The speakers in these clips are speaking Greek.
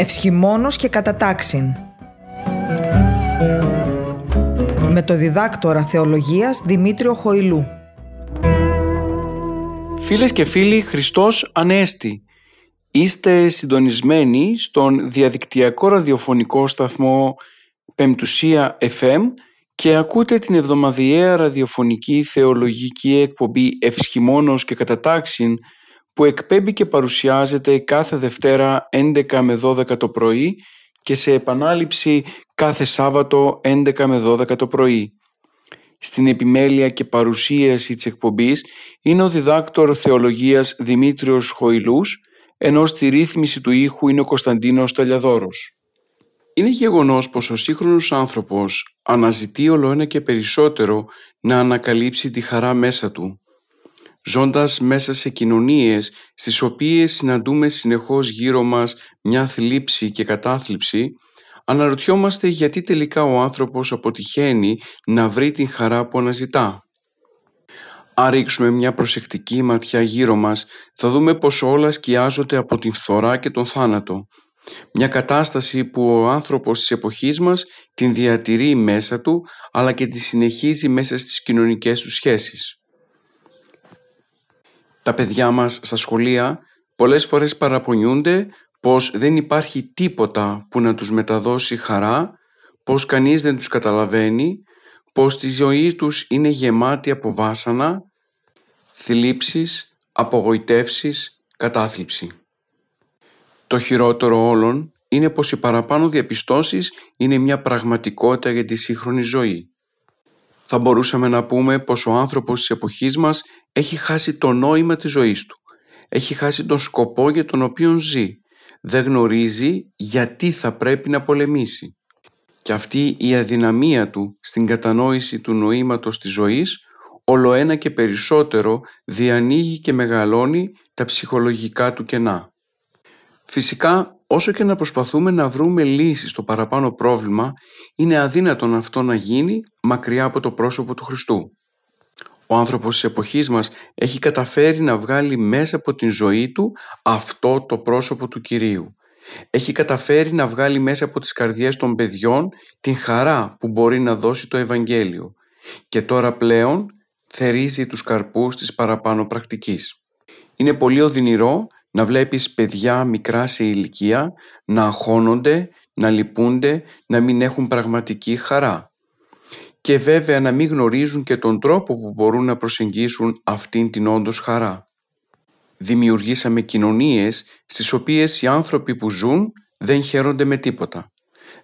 Ευσχημόνος και κατατάξιν. Με το διδάκτορα θεολογίας Δημήτριο Χοηλού. Φίλες και φίλοι, Χριστός Ανέστη. Είστε συντονισμένοι στον διαδικτυακό ραδιοφωνικό σταθμό Πεμπτουσία FM και ακούτε την εβδομαδιαία ραδιοφωνική θεολογική εκπομπή Ευσχημόνος και Κατατάξιν που εκπέμπει και παρουσιάζεται κάθε Δευτέρα 11 με 12 το πρωί και σε επανάληψη κάθε Σάββατο 11 με 12 το πρωί. Στην επιμέλεια και παρουσίαση της εκπομπής είναι ο διδάκτορ θεολογίας Δημήτριος Χοηλούς, ενώ στη ρύθμιση του ήχου είναι ο Κωνσταντίνος Ταλιαδόρος. Είναι γεγονός πως ο σύγχρονος άνθρωπος αναζητεί όλο ένα και περισσότερο να ανακαλύψει τη χαρά μέσα του. Ζώντας μέσα σε κοινωνίες στις οποίες συναντούμε συνεχώς γύρω μας μια θλίψη και κατάθλιψη, αναρωτιόμαστε γιατί τελικά ο άνθρωπος αποτυχαίνει να βρει την χαρά που αναζητά. Αν ρίξουμε μια προσεκτική ματιά γύρω μας, θα δούμε πως όλα σκιάζονται από την φθορά και τον θάνατο. Μια κατάσταση που ο άνθρωπος της εποχής μας την διατηρεί μέσα του, αλλά και τη συνεχίζει μέσα στις κοινωνικές του σχέσεις. Τα παιδιά μας στα σχολεία πολλές φορές παραπονιούνται πως δεν υπάρχει τίποτα που να τους μεταδώσει χαρά, πως κανείς δεν τους καταλαβαίνει, πως τη ζωή τους είναι γεμάτη από βάσανα, θλίψεις, απογοητεύσεις, κατάθλιψη. Το χειρότερο όλων είναι πως οι παραπάνω διαπιστώσεις είναι μια πραγματικότητα για τη σύγχρονη ζωή. Θα μπορούσαμε να πούμε πως ο άνθρωπος της εποχής μας έχει χάσει το νόημα της ζωής του. Έχει χάσει τον σκοπό για τον οποίο ζει. Δεν γνωρίζει γιατί θα πρέπει να πολεμήσει. Και αυτή η αδυναμία του στην κατανόηση του νοήματος της ζωής όλο ένα και περισσότερο διανοίγει και μεγαλώνει τα ψυχολογικά του κενά. Φυσικά, όσο και να προσπαθούμε να βρούμε λύση στο παραπάνω πρόβλημα, είναι αδύνατον αυτό να γίνει μακριά από το πρόσωπο του Χριστού. Ο άνθρωπος της εποχής μας έχει καταφέρει να βγάλει μέσα από την ζωή του αυτό το πρόσωπο του Κυρίου. Έχει καταφέρει να βγάλει μέσα από τις καρδιές των παιδιών την χαρά που μπορεί να δώσει το Ευαγγέλιο και τώρα πλέον θερίζει τους καρπούς της παραπάνω πρακτικής. Είναι πολύ οδυνηρό να βλέπεις παιδιά μικρά σε ηλικία να αγχώνονται, να λυπούνται, να μην έχουν πραγματική χαρά. Και βέβαια να μην γνωρίζουν και τον τρόπο που μπορούν να προσεγγίσουν αυτήν την όντως χαρά. Δημιουργήσαμε κοινωνίες στις οποίες οι άνθρωποι που ζουν δεν χαίρονται με τίποτα.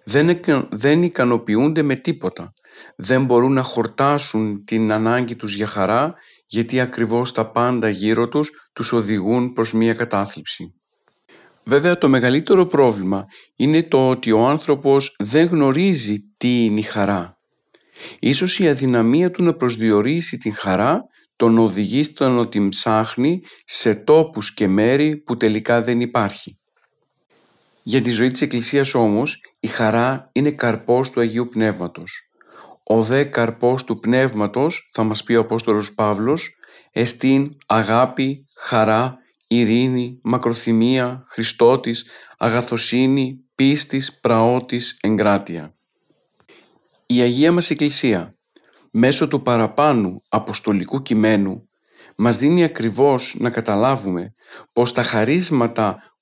Δεν, δεν ικανοποιούνται με τίποτα. Δεν μπορούν να χορτάσουν την ανάγκη τους για χαρά γιατί ακριβώς τα πάντα γύρω τους τους οδηγούν προς μία κατάθλιψη. Βέβαια το μεγαλύτερο πρόβλημα είναι το ότι ο άνθρωπος δεν γνωρίζει τι είναι η χαρά. Ίσως η αδυναμία του να προσδιορίσει την χαρά τον οδηγεί στο να την ψάχνει σε τόπους και μέρη που τελικά δεν υπάρχει. Για τη ζωή της Εκκλησίας όμως η χαρά είναι καρπός του Αγίου Πνεύματος. Ο δε καρπός του Πνεύματος, θα μας πει ο Απόστολος Παύλος, εστίν αγάπη, χαρά, ειρήνη, μακροθυμία, Χριστότης, αγαθοσύνη, πίστης, πραότης, εγκράτεια. Η Αγία μας Εκκλησία, μέσω του παραπάνου αποστολικού κειμένου, μας δίνει ακριβώς να καταλάβουμε πως τα χαρίσματα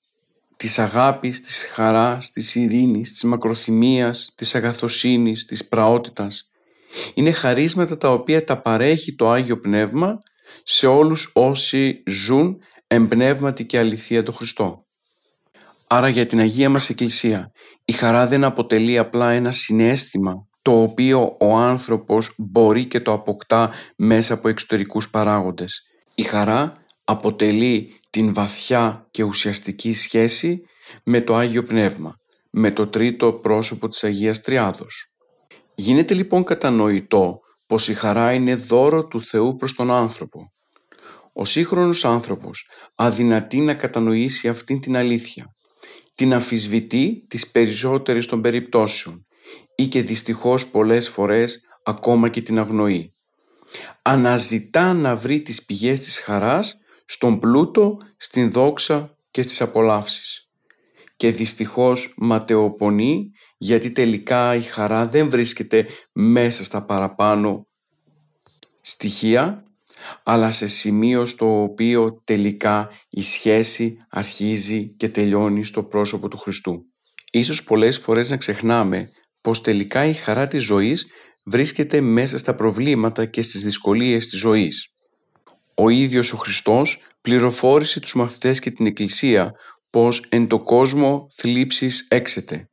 της αγάπης, της χαράς, της ειρήνης, της μακροθυμίας, της αγαθοσύνης, της πραότητας είναι χαρίσματα τα οποία τα παρέχει το Άγιο Πνεύμα σε όλους όσοι ζουν εμπνεύματι και αληθεία το Χριστό. Άρα για την Αγία μας Εκκλησία η χαρά δεν αποτελεί απλά ένα συνέστημα το οποίο ο άνθρωπος μπορεί και το αποκτά μέσα από εξωτερικούς παράγοντες. Η χαρά αποτελεί την βαθιά και ουσιαστική σχέση με το Άγιο Πνεύμα, με το τρίτο πρόσωπο της Αγίας Τριάδος. Γίνεται λοιπόν κατανοητό πως η χαρά είναι δώρο του Θεού προς τον άνθρωπο. Ο σύγχρονος άνθρωπος αδυνατεί να κατανοήσει αυτήν την αλήθεια. Την αμφισβητεί τις περισσότερες των περιπτώσεων ή και δυστυχώς πολλές φορές ακόμα και την αγνοεί. Αναζητά να βρει τις πηγές της χαράς στον πλούτο, στην δόξα και στις απολαύσεις. και δυστυχώς ματαιοπονεί γιατί τελικά η χαρά δεν βρίσκεται μέσα στα παραπάνω στοιχεία αλλά σε σημείο στο οποίο τελικά η σχέση αρχίζει και τελειώνει στο πρόσωπο του Χριστού. Ίσως πολλές φορές να ξεχνάμε πως τελικά η χαρά της ζωής βρίσκεται μέσα στα προβλήματα και στις δυσκολίες της ζωής. Ο ίδιος ο Χριστός πληροφόρησε τους μαθητές και την Εκκλησία πως εν το κόσμο θλίψεις έξετε.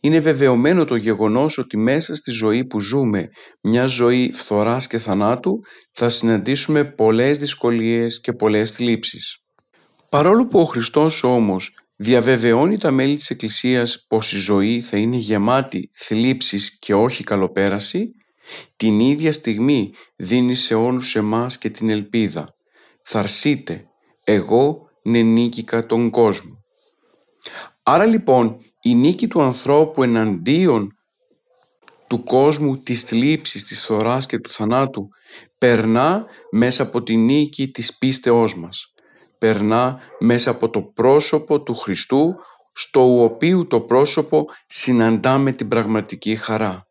Είναι βεβαιωμένο το γεγονός ότι μέσα στη ζωή που ζούμε, μια ζωή φθοράς και θανάτου, θα συναντήσουμε πολλές δυσκολίες και πολλές θλίψεις. Παρόλο που ο Χριστός όμως διαβεβαιώνει τα μέλη της Εκκλησίας πως η ζωή θα είναι γεμάτη θλίψεις και όχι καλοπέραση, την ίδια στιγμή δίνει σε όλους εμάς και την ελπίδα. «Θαρσείτε, εγώ νενίκηκα τον κόσμο». Άρα λοιπόν η νίκη του ανθρώπου εναντίον του κόσμου της θλίψης, της φθοράς και του θανάτου περνά μέσα από τη νίκη της πίστεώς μας. Περνά μέσα από το πρόσωπο του Χριστού στο οποίο το πρόσωπο συναντάμε την πραγματική χαρά.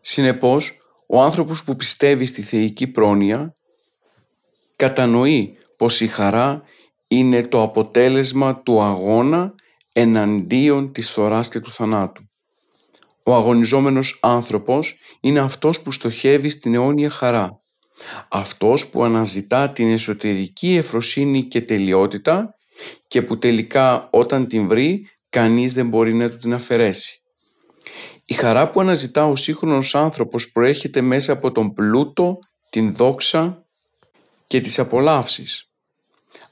Συνεπώς, ο άνθρωπος που πιστεύει στη θεϊκή πρόνοια κατανοεί πως η χαρά είναι το αποτέλεσμα του αγώνα εναντίον της φθοράς και του θανάτου. Ο αγωνιζόμενος άνθρωπος είναι αυτός που στοχεύει στην αιώνια χαρά. Αυτός που αναζητά την εσωτερική εφροσύνη και τελειότητα και που τελικά όταν την βρει κανείς δεν μπορεί να του την αφαιρέσει. Η χαρά που αναζητά ο σύγχρονος άνθρωπος προέρχεται μέσα από τον πλούτο, την δόξα και τις απολαύσεις.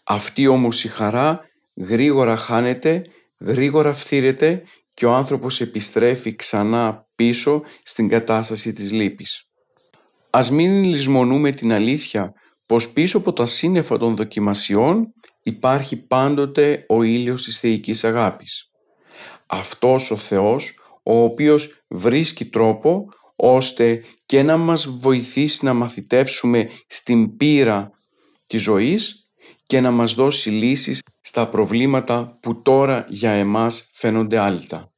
Αυτή όμως η χαρά γρήγορα χάνεται γρήγορα φθήρεται και ο άνθρωπος επιστρέφει ξανά πίσω στην κατάσταση της λύπης. Ας μην λησμονούμε την αλήθεια πως πίσω από τα σύννεφα των δοκιμασιών υπάρχει πάντοτε ο ήλιος της θεϊκής αγάπης. Αυτός ο Θεός ο οποίος βρίσκει τρόπο ώστε και να μας βοηθήσει να μαθητεύσουμε στην πείρα της ζωής και να μας δώσει λύσεις στα προβλήματα που τώρα για εμάς φαίνονται άλυτα.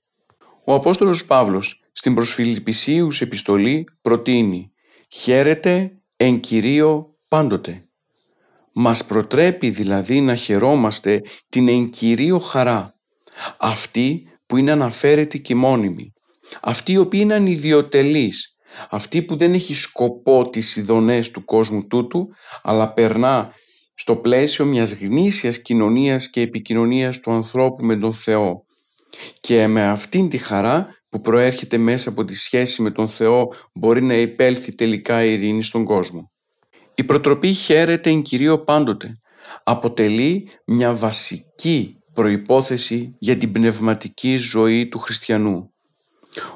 Ο Απόστολος Παύλος στην προς Φιλιππισίους επιστολή προτείνει «Χαίρετε εν Κυρίω πάντοτε». Μας προτρέπει δηλαδή να χαιρόμαστε την εν Κυρίω χαρά, αυτή που είναι αναφέρετη και μόνιμη, αυτή η οποία είναι ανιδιοτελής, αυτή που δεν έχει σκοπό τις ειδονές του κόσμου τούτου, αλλά περνά στο πλαίσιο μιας γνήσιας κοινωνίας και επικοινωνίας του ανθρώπου με τον Θεό. Και με αυτήν τη χαρά που προέρχεται μέσα από τη σχέση με τον Θεό μπορεί να υπέλθει τελικά η ειρήνη στον κόσμο. Η προτροπή χαίρεται εν κυρίω πάντοτε. Αποτελεί μια βασική προϋπόθεση για την πνευματική ζωή του χριστιανού.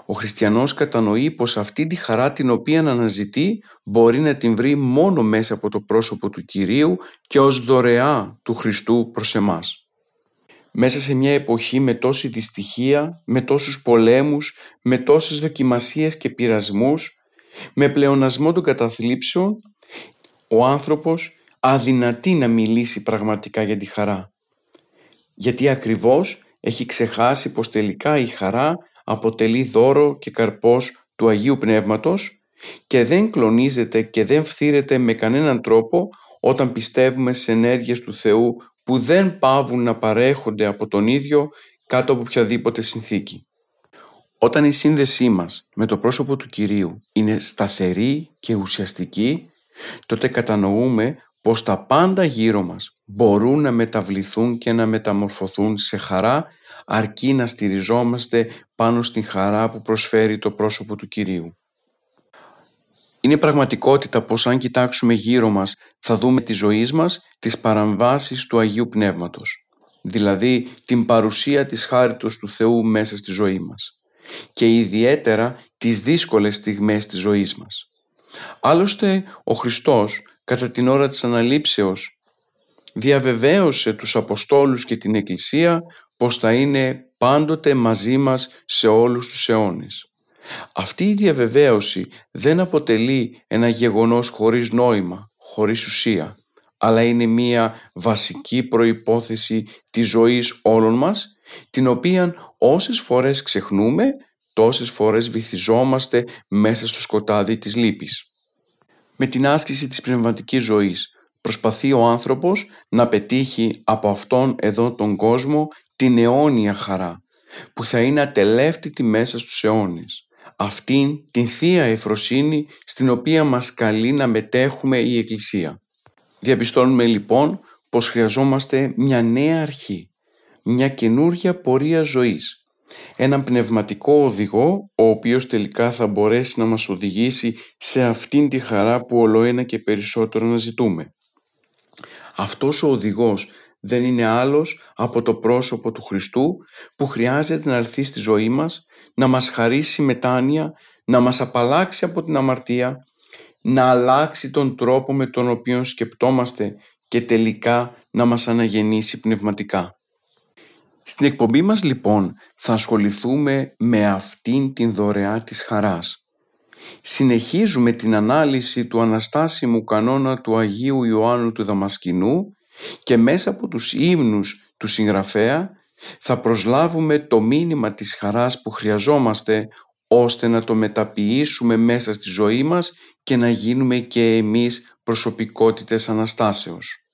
Ο χριστιανός κατανοεί πως αυτή τη χαρά την οποία αναζητεί μπορεί να την βρει μόνο μέσα από το πρόσωπο του Κυρίου και ως δωρεά του Χριστού προς εμάς. Μέσα σε μια εποχή με τόση δυστυχία, με τόσους πολέμους, με τόσες δοκιμασίες και πειρασμούς, με πλεονασμό των καταθλίψεων, ο άνθρωπος αδυνατεί να μιλήσει πραγματικά για τη χαρά. Γιατί ακριβώς έχει ξεχάσει πως τελικά η χαρά αποτελεί δώρο και καρπός του Αγίου Πνεύματος και δεν κλονίζεται και δεν φθήρεται με κανέναν τρόπο όταν πιστεύουμε σε ενέργειες του Θεού που δεν πάβουν να παρέχονται από τον ίδιο κάτω από οποιαδήποτε συνθήκη. Όταν η σύνδεσή μας με το πρόσωπο του Κυρίου είναι σταθερή και ουσιαστική, τότε κατανοούμε πως τα πάντα γύρω μας μπορούν να μεταβληθούν και να μεταμορφωθούν σε χαρά αρκεί να στηριζόμαστε πάνω στην χαρά που προσφέρει το πρόσωπο του Κυρίου. Είναι πραγματικότητα πως αν κοιτάξουμε γύρω μας θα δούμε τη ζωή μας τις παραμβάσεις του Αγίου Πνεύματος, δηλαδή την παρουσία της χάριτος του Θεού μέσα στη ζωή μας και ιδιαίτερα τις δύσκολες στιγμές της ζωής μας. Άλλωστε ο Χριστός κατά την ώρα της αναλήψεως διαβεβαίωσε τους Αποστόλους και την Εκκλησία πως θα είναι πάντοτε μαζί μας σε όλους τους αιώνες. Αυτή η διαβεβαίωση δεν αποτελεί ένα γεγονός χωρίς νόημα, χωρίς ουσία, αλλά είναι μία βασική προϋπόθεση της ζωής όλων μας την οποία όσες φορές ξεχνούμε, τόσες φορές βυθιζόμαστε μέσα στο σκοτάδι της λύπης. Με την άσκηση της πνευματικής ζωής προσπαθεί ο άνθρωπος να πετύχει από αυτόν εδώ τον κόσμο την αιώνια χαρά που θα είναι ατελεύτητη μέσα στους αιώνες. Αυτήν την Θεία Εφροσύνη στην οποία μας καλεί να μετέχουμε η Εκκλησία. Διαπιστώνουμε λοιπόν πως χρειαζόμαστε μια νέα αρχή, μια καινούργια πορεία ζωής, έναν πνευματικό οδηγό ο οποίος τελικά θα μπορέσει να μας οδηγήσει σε αυτήν τη χαρά που ολοένα και περισσότερο να ζητούμε. Αυτός ο οδηγός δεν είναι άλλος από το πρόσωπο του Χριστού που χρειάζεται να έρθει στη ζωή μας, να μας χαρίσει μετάνοια, να μας απαλλάξει από την αμαρτία, να αλλάξει τον τρόπο με τον οποίο σκεπτόμαστε και τελικά να μας αναγεννήσει πνευματικά. Στην εκπομπή μας λοιπόν θα ασχοληθούμε με αυτήν την δωρεά της χαράς. Συνεχίζουμε την ανάλυση του αναστάσιμου κανόνα του Αγίου Ιωάννου του Δαμασκηνού και μέσα από τους ύμνους του συγγραφέα θα προσλάβουμε το μήνυμα της χαράς που χρειαζόμαστε ώστε να το μεταποιήσουμε μέσα στη ζωή μας και να γίνουμε και εμείς προσωπικότητες Αναστάσεως.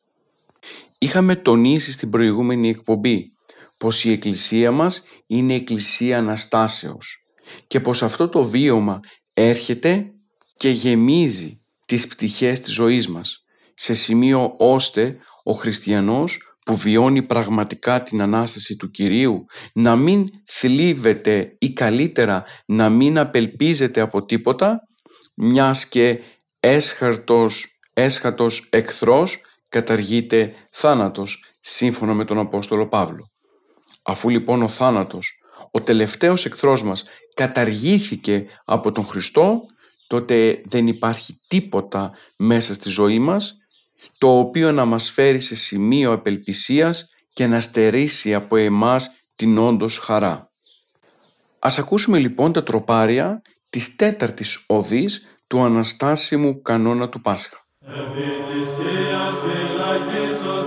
Είχαμε τονίσει στην προηγούμενη εκπομπή πως η Εκκλησία μας είναι Εκκλησία Αναστάσεως και πως αυτό το βίωμα έρχεται και γεμίζει τις πτυχές της ζωής μας σε σημείο ώστε ο χριστιανός που βιώνει πραγματικά την Ανάσταση του Κυρίου να μην θλίβεται ή καλύτερα να μην απελπίζεται από τίποτα μιας και έσχαρτος, έσχατος εχθρός καταργείται θάνατος σύμφωνα με τον Απόστολο Παύλο. Αφού λοιπόν ο θάνατος, ο τελευταίος εχθρός μας καταργήθηκε από τον Χριστό τότε δεν υπάρχει τίποτα μέσα στη ζωή μας το οποίο να μας φέρει σε σημείο απελπισίας και να στερήσει από εμάς την όντως χαρά. Ας ακούσουμε λοιπόν τα τροπάρια της τέταρτης οδής του Αναστάσιμου κανόνα του Πάσχα. Ο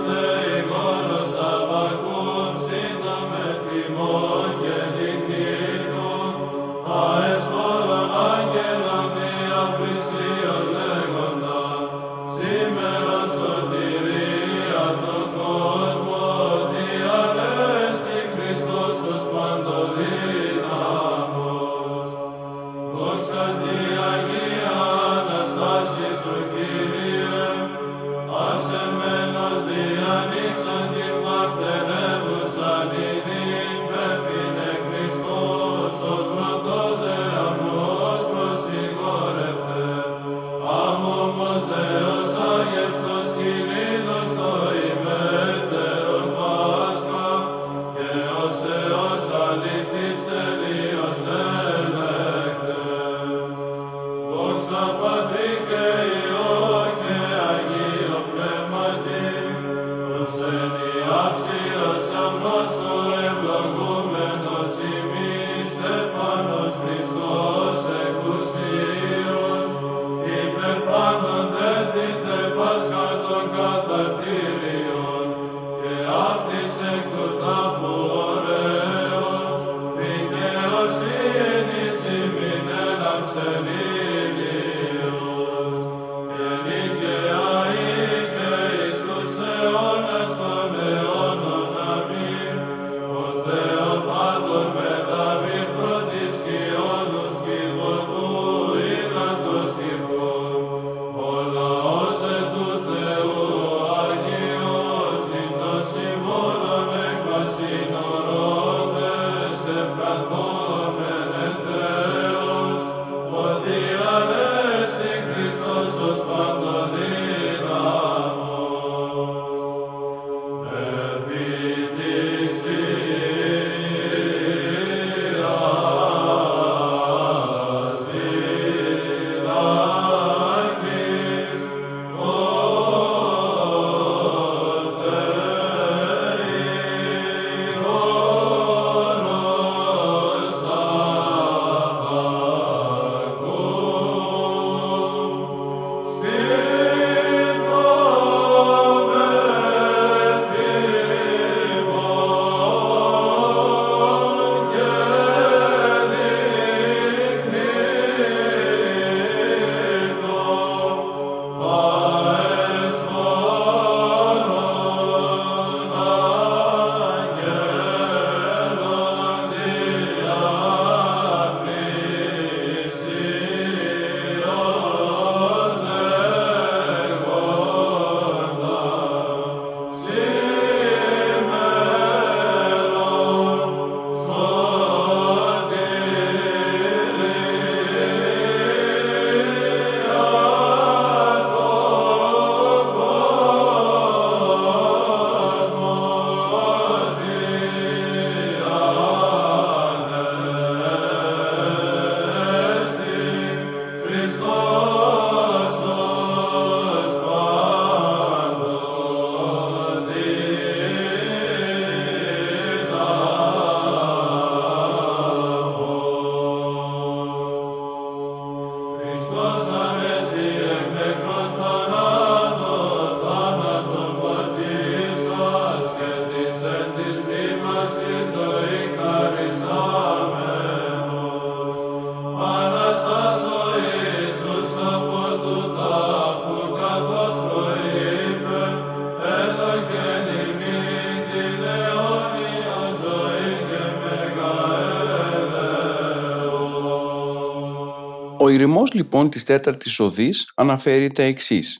ηρημός λοιπόν της τέταρτης οδής αναφέρει τα εξής.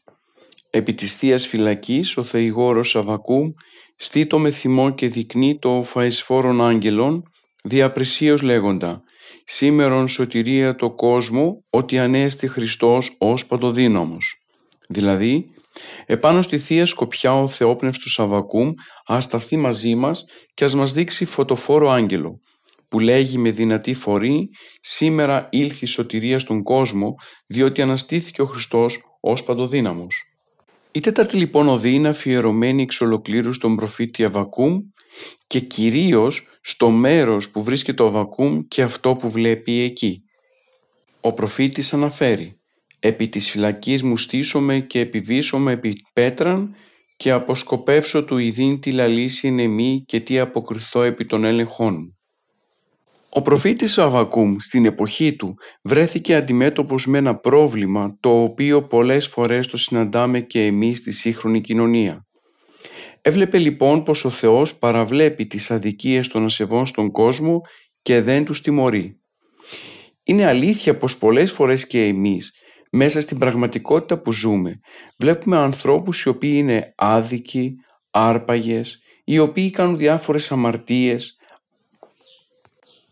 Επί της Θείας Φυλακής ο Θεηγόρος Σαβακούμ στήτο με θυμό και δεικνύει το φαεσφόρον άγγελων διαπρεσίως λέγοντα «Σήμερον σωτηρία το κόσμο ότι ανέστη Χριστός ως παντοδύναμος». Δηλαδή, επάνω στη Θεία Σκοπιά ο Θεόπνευστος Σαβακούμ ας σταθεί μαζί μας και ας μας δείξει φωτοφόρο άγγελο, που λέγει με δυνατή φωρή «Σήμερα ήλθε η σωτηρία στον κόσμο, διότι αναστήθηκε ο Χριστός ως παντοδύναμος». Η τέταρτη λοιπόν οδή είναι αφιερωμένη εξ ολοκλήρους στον προφήτη Αβακούμ και κυρίως στο μέρος που βρίσκεται ο Αβακούμ και αυτό που βλέπει εκεί. Ο προφήτης αναφέρει «Επί της φυλακής μου στήσομαι και επιβήσομαι επί πέτραν και αποσκοπεύσω του ειδήν τη λαλήσει ενεμή και τι αποκριθώ επί των έλεγχών ο προφήτης Αβακούμ στην εποχή του βρέθηκε αντιμέτωπος με ένα πρόβλημα το οποίο πολλές φορές το συναντάμε και εμείς στη σύγχρονη κοινωνία. Έβλεπε λοιπόν πως ο Θεός παραβλέπει τις αδικίες των ασεβών στον κόσμο και δεν τους τιμωρεί. Είναι αλήθεια πως πολλές φορές και εμείς μέσα στην πραγματικότητα που ζούμε βλέπουμε ανθρώπους οι οποίοι είναι άδικοι, άρπαγες, οι οποίοι κάνουν διάφορες αμαρτίες,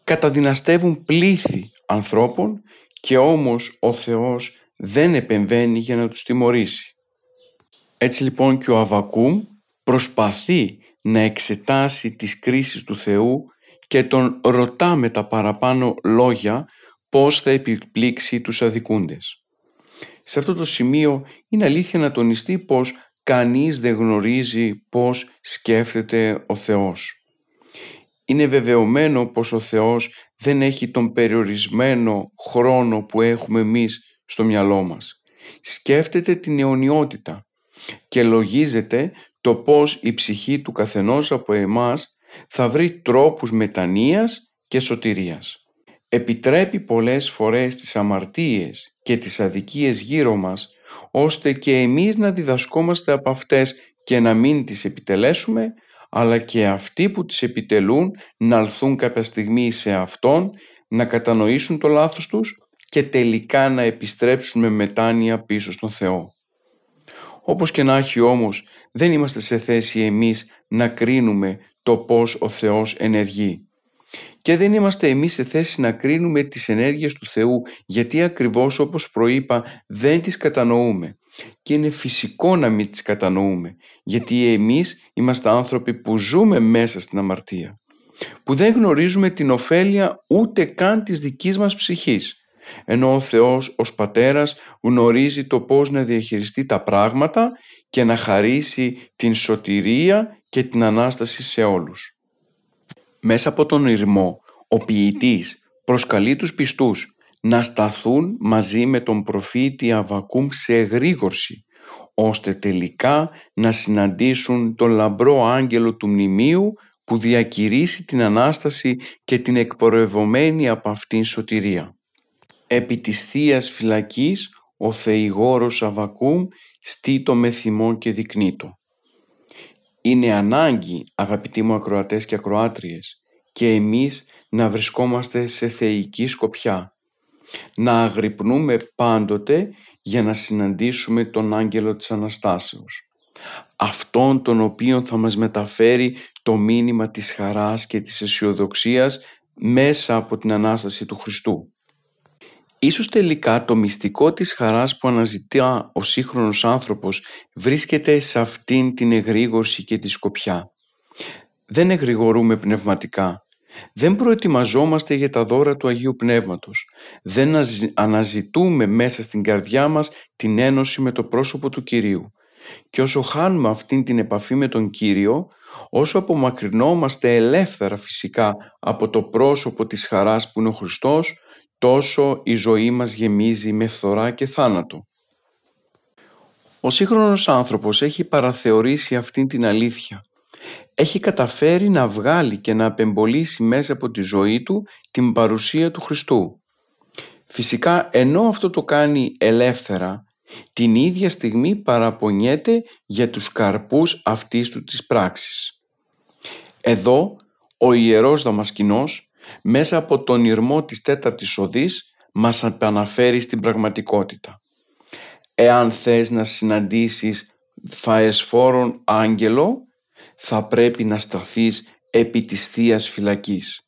καταδυναστεύουν πλήθη ανθρώπων και όμως ο Θεός δεν επεμβαίνει για να τους τιμωρήσει. Έτσι λοιπόν και ο Αβακούμ προσπαθεί να εξετάσει τις κρίσεις του Θεού και τον ρωτά με τα παραπάνω λόγια πώς θα επιπλήξει τους αδικούντες. Σε αυτό το σημείο είναι αλήθεια να τονιστεί πως κανείς δεν γνωρίζει πώς σκέφτεται ο Θεός είναι βεβαιωμένο πως ο Θεός δεν έχει τον περιορισμένο χρόνο που έχουμε εμείς στο μυαλό μας. Σκέφτεται την αιωνιότητα και λογίζεται το πώς η ψυχή του καθενός από εμάς θα βρει τρόπους μετανοίας και σωτηρίας. Επιτρέπει πολλές φορές τις αμαρτίες και τις αδικίες γύρω μας, ώστε και εμείς να διδασκόμαστε από αυτές και να μην τις επιτελέσουμε, αλλά και αυτοί που τις επιτελούν να αλθούν κάποια στιγμή σε Αυτόν, να κατανοήσουν το λάθος τους και τελικά να επιστρέψουν με μετάνοια πίσω στον Θεό. Όπως και να έχει όμως, δεν είμαστε σε θέση εμείς να κρίνουμε το πώς ο Θεός ενεργεί. Και δεν είμαστε εμείς σε θέση να κρίνουμε τις ενέργειες του Θεού γιατί ακριβώς όπως προείπα δεν τις κατανοούμε και είναι φυσικό να μην τις κατανοούμε γιατί εμείς είμαστε άνθρωποι που ζούμε μέσα στην αμαρτία που δεν γνωρίζουμε την ωφέλεια ούτε καν της δικής μας ψυχής ενώ ο Θεός ως Πατέρας γνωρίζει το πώς να διαχειριστεί τα πράγματα και να χαρίσει την σωτηρία και την Ανάσταση σε όλους. Μέσα από τον ηρμό, ο ποιητής προσκαλεί τους πιστούς να σταθούν μαζί με τον προφήτη Αβακούμ σε εγρήγορση, ώστε τελικά να συναντήσουν τον λαμπρό άγγελο του μνημείου που διακηρύσει την Ανάσταση και την εκπορευωμένη από αυτήν σωτηρία. Επί της Θείας Φυλακής ο θεηγόρος Αβακούμ στήτο με θυμό και δεικνύτο. Είναι ανάγκη αγαπητοί μου ακροατές και ακροάτριες και εμείς να βρισκόμαστε σε θεϊκή σκοπιά να αγρυπνούμε πάντοτε για να συναντήσουμε τον άγγελο της Αναστάσεως. Αυτόν τον οποίο θα μας μεταφέρει το μήνυμα της χαράς και της αισιοδοξίας μέσα από την Ανάσταση του Χριστού. Ίσως τελικά το μυστικό της χαράς που αναζητά ο σύγχρονος άνθρωπος βρίσκεται σε αυτήν την εγρήγορση και τη σκοπιά. Δεν εγρηγορούμε πνευματικά, δεν προετοιμαζόμαστε για τα δώρα του Αγίου Πνεύματος. Δεν αναζητούμε μέσα στην καρδιά μας την ένωση με το πρόσωπο του Κυρίου. Και όσο χάνουμε αυτήν την επαφή με τον Κύριο, όσο απομακρυνόμαστε ελεύθερα φυσικά από το πρόσωπο της χαράς που είναι ο Χριστός, τόσο η ζωή μας γεμίζει με φθορά και θάνατο. Ο σύγχρονος άνθρωπος έχει παραθεωρήσει αυτήν την αλήθεια έχει καταφέρει να βγάλει και να απεμπολίσει μέσα από τη ζωή του την παρουσία του Χριστού. Φυσικά ενώ αυτό το κάνει ελεύθερα, την ίδια στιγμή παραπονιέται για τους καρπούς αυτής του της πράξης. Εδώ ο Ιερός Δαμασκηνός μέσα από τον ήρμό της τέταρτης οδής μας επαναφέρει στην πραγματικότητα. Εάν θες να συναντήσεις φαεσφόρον άγγελο, θα πρέπει να σταθείς επί της Θείας Φυλακής.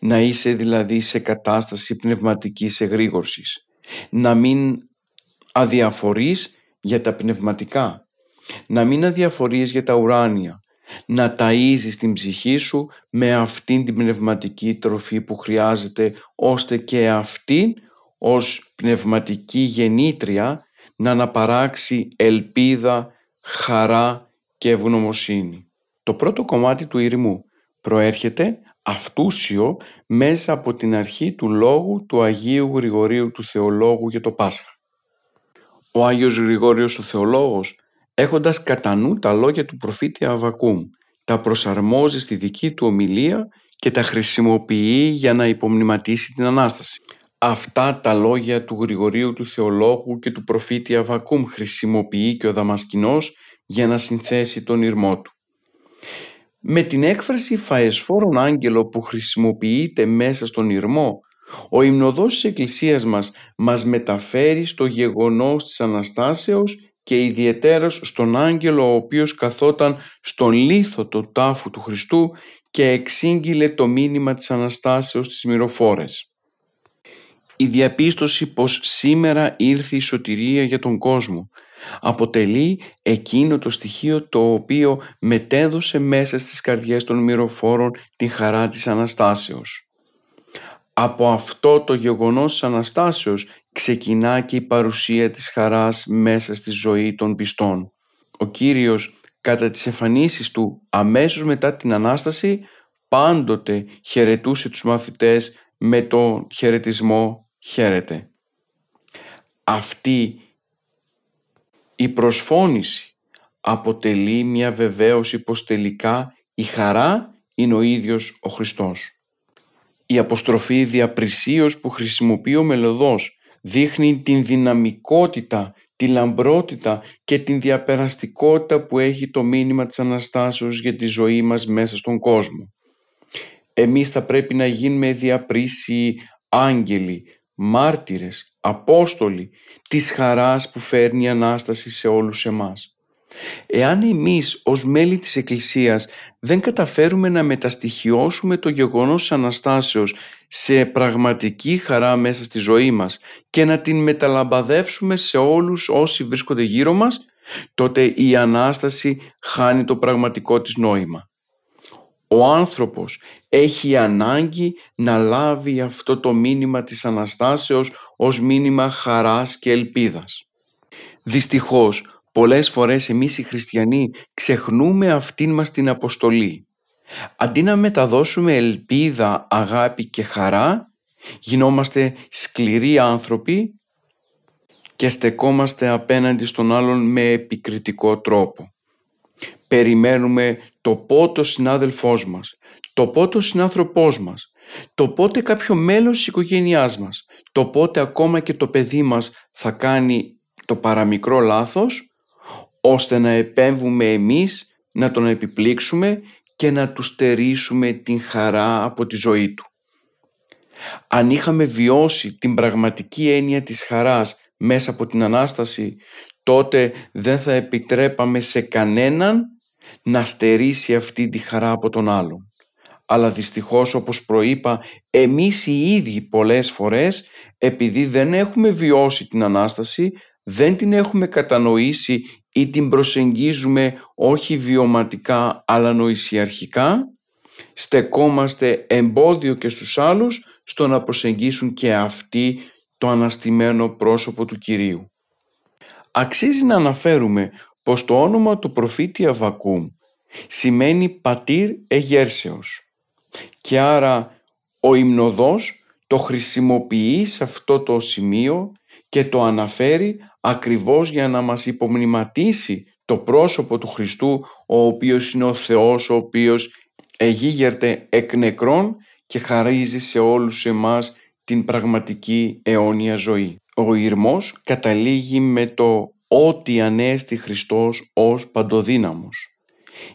Να είσαι δηλαδή σε κατάσταση πνευματικής εγρήγορσης. Να μην αδιαφορείς για τα πνευματικά. Να μην αδιαφορείς για τα ουράνια. Να ταΐζεις την ψυχή σου με αυτήν την πνευματική τροφή που χρειάζεται ώστε και αυτή ως πνευματική γεννήτρια να αναπαράξει ελπίδα, χαρά και ευγνωμοσύνη. Το πρώτο κομμάτι του ήρμου προέρχεται αυτούσιο μέσα από την αρχή του λόγου του Αγίου Γρηγορίου του Θεολόγου για το Πάσχα. Ο Άγιος Γρηγόριος ο Θεολόγος, έχοντας κατά νου τα λόγια του προφήτη Αβακούμ, τα προσαρμόζει στη δική του ομιλία και τα χρησιμοποιεί για να υπομνηματίσει την Ανάσταση. Αυτά τα λόγια του Γρηγορίου του Θεολόγου και του προφήτη Αβακούμ χρησιμοποιεί και ο Δαμασκηνός για να συνθέσει τον ήρμό του. Με την έκφραση «φαεσφόρον άγγελο» που χρησιμοποιείται μέσα στον ήρμο, ο υμνοδός της Εκκλησίας μας μας μεταφέρει στο γεγονός της Αναστάσεως και ιδιαιτέρως στον άγγελο ο οποίος καθόταν στον λίθο του τάφου του Χριστού και εξήγηλε το μήνυμα της Αναστάσεως στις μυροφόρες. Η διαπίστωση πως σήμερα ήρθε η σωτηρία για τον κόσμο αποτελεί εκείνο το στοιχείο το οποίο μετέδωσε μέσα στις καρδιές των μυροφόρων την χαρά της Αναστάσεως. Από αυτό το γεγονός της Αναστάσεως ξεκινά και η παρουσία της χαράς μέσα στη ζωή των πιστών. Ο Κύριος κατά τις εμφανίσεις του αμέσως μετά την Ανάσταση πάντοτε χαιρετούσε τους μαθητές με το χαιρετισμό «Χαίρετε». Αυτή η προσφώνηση αποτελεί μια βεβαίωση πως τελικά η χαρά είναι ο ίδιος ο Χριστός. Η αποστροφή διαπρισίως που χρησιμοποιεί ο μελωδός δείχνει την δυναμικότητα, τη λαμπρότητα και την διαπεραστικότητα που έχει το μήνυμα της Αναστάσεως για τη ζωή μας μέσα στον κόσμο. Εμείς θα πρέπει να γίνουμε διαπρίσιοι άγγελοι, μάρτυρες, Απόστολοι της χαράς που φέρνει η Ανάσταση σε όλους εμάς. Εάν εμείς ως μέλη της Εκκλησίας δεν καταφέρουμε να μεταστοιχειώσουμε το γεγονός της Αναστάσεως σε πραγματική χαρά μέσα στη ζωή μας και να την μεταλαμπαδεύσουμε σε όλους όσοι βρίσκονται γύρω μας, τότε η Ανάσταση χάνει το πραγματικό της νόημα ο άνθρωπος έχει ανάγκη να λάβει αυτό το μήνυμα της Αναστάσεως ως μήνυμα χαράς και ελπίδας. Δυστυχώς, πολλές φορές εμείς οι χριστιανοί ξεχνούμε αυτήν μας την αποστολή. Αντί να μεταδώσουμε ελπίδα, αγάπη και χαρά, γινόμαστε σκληροί άνθρωποι και στεκόμαστε απέναντι στον άλλον με επικριτικό τρόπο περιμένουμε το πότε ο συνάδελφός μας, το πότε ο συνάνθρωπός μας, το πότε κάποιο μέλος της οικογένειάς μας, το πότε ακόμα και το παιδί μας θα κάνει το παραμικρό λάθος, ώστε να επέμβουμε εμείς, να τον επιπλήξουμε και να του στερήσουμε την χαρά από τη ζωή του. Αν είχαμε βιώσει την πραγματική έννοια της χαράς μέσα από την Ανάσταση, τότε δεν θα επιτρέπαμε σε κανέναν να στερήσει αυτή τη χαρά από τον άλλον. Αλλά δυστυχώς όπως προείπα εμείς οι ίδιοι πολλές φορές επειδή δεν έχουμε βιώσει την Ανάσταση δεν την έχουμε κατανοήσει ή την προσεγγίζουμε όχι βιωματικά αλλά νοησιαρχικά στεκόμαστε εμπόδιο και στους άλλους στο να προσεγγίσουν και αυτοί το αναστημένο πρόσωπο του Κυρίου. Αξίζει να αναφέρουμε πως το όνομα του προφήτη Αβακούμ σημαίνει πατήρ εγέρσεως και άρα ο υμνοδός το χρησιμοποιεί σε αυτό το σημείο και το αναφέρει ακριβώς για να μας υπομνηματίσει το πρόσωπο του Χριστού ο οποίος είναι ο Θεός ο οποίος εγίγερται εκ νεκρών και χαρίζει σε όλους εμάς την πραγματική αιώνια ζωή. Ο ήρμος καταλήγει με το «Ότι ανέστη Χριστός ως παντοδύναμος».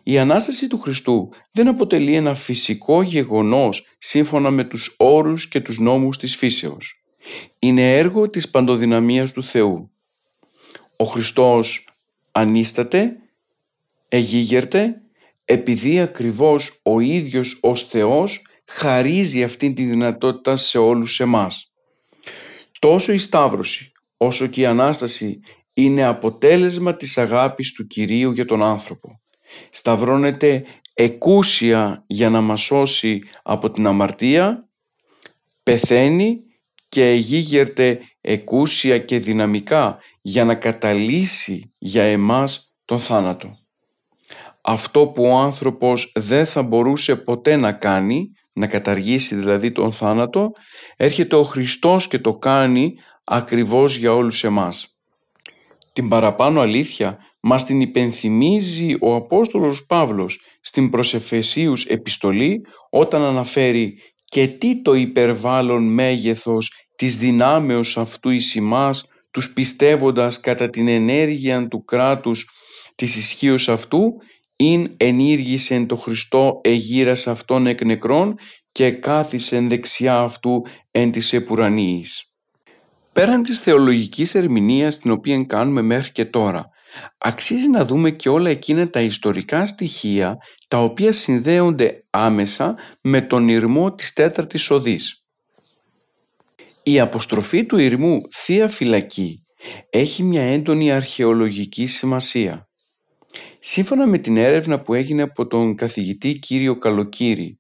Η Ανάσταση του Χριστού δεν αποτελεί ένα φυσικό γεγονός σύμφωνα με τους όρους και τους νόμους της φύσεως. Είναι έργο της παντοδυναμίας του Θεού. Ο Χριστός ανίσταται, εγίγερται, επειδή ακριβώς ο ίδιος ως Θεός χαρίζει αυτή τη δυνατότητα σε όλους εμάς. Τόσο η Σταύρωση όσο και η Ανάσταση είναι αποτέλεσμα της αγάπης του Κυρίου για τον άνθρωπο. Σταυρώνεται εκούσια για να μας σώσει από την αμαρτία, πεθαίνει και εγίγερται εκούσια και δυναμικά για να καταλύσει για εμάς τον θάνατο. Αυτό που ο άνθρωπος δεν θα μπορούσε ποτέ να κάνει, να καταργήσει δηλαδή τον θάνατο, έρχεται ο Χριστός και το κάνει ακριβώς για όλους εμάς. Την παραπάνω αλήθεια μας την υπενθυμίζει ο Απόστολος Παύλος στην προσεφεσίους επιστολή όταν αναφέρει και τι το υπερβάλλον μέγεθος της δυνάμεως αυτού εις ημάς, τους πιστεύοντας κατά την ενέργεια του κράτους της ισχύως αυτού, ειν ενήργησεν το Χριστό εγύρας αυτών εκ νεκρών και κάθισεν δεξιά αυτού εν της επουρανίης. Πέραν της θεολογικής ερμηνείας την οποία κάνουμε μέχρι και τώρα, αξίζει να δούμε και όλα εκείνα τα ιστορικά στοιχεία τα οποία συνδέονται άμεσα με τον ηρμό της τέταρτης οδής. Η αποστροφή του ηρμού Θεία Φυλακή έχει μια έντονη αρχαιολογική σημασία. Σύμφωνα με την έρευνα που έγινε από τον καθηγητή κύριο Καλοκύρη,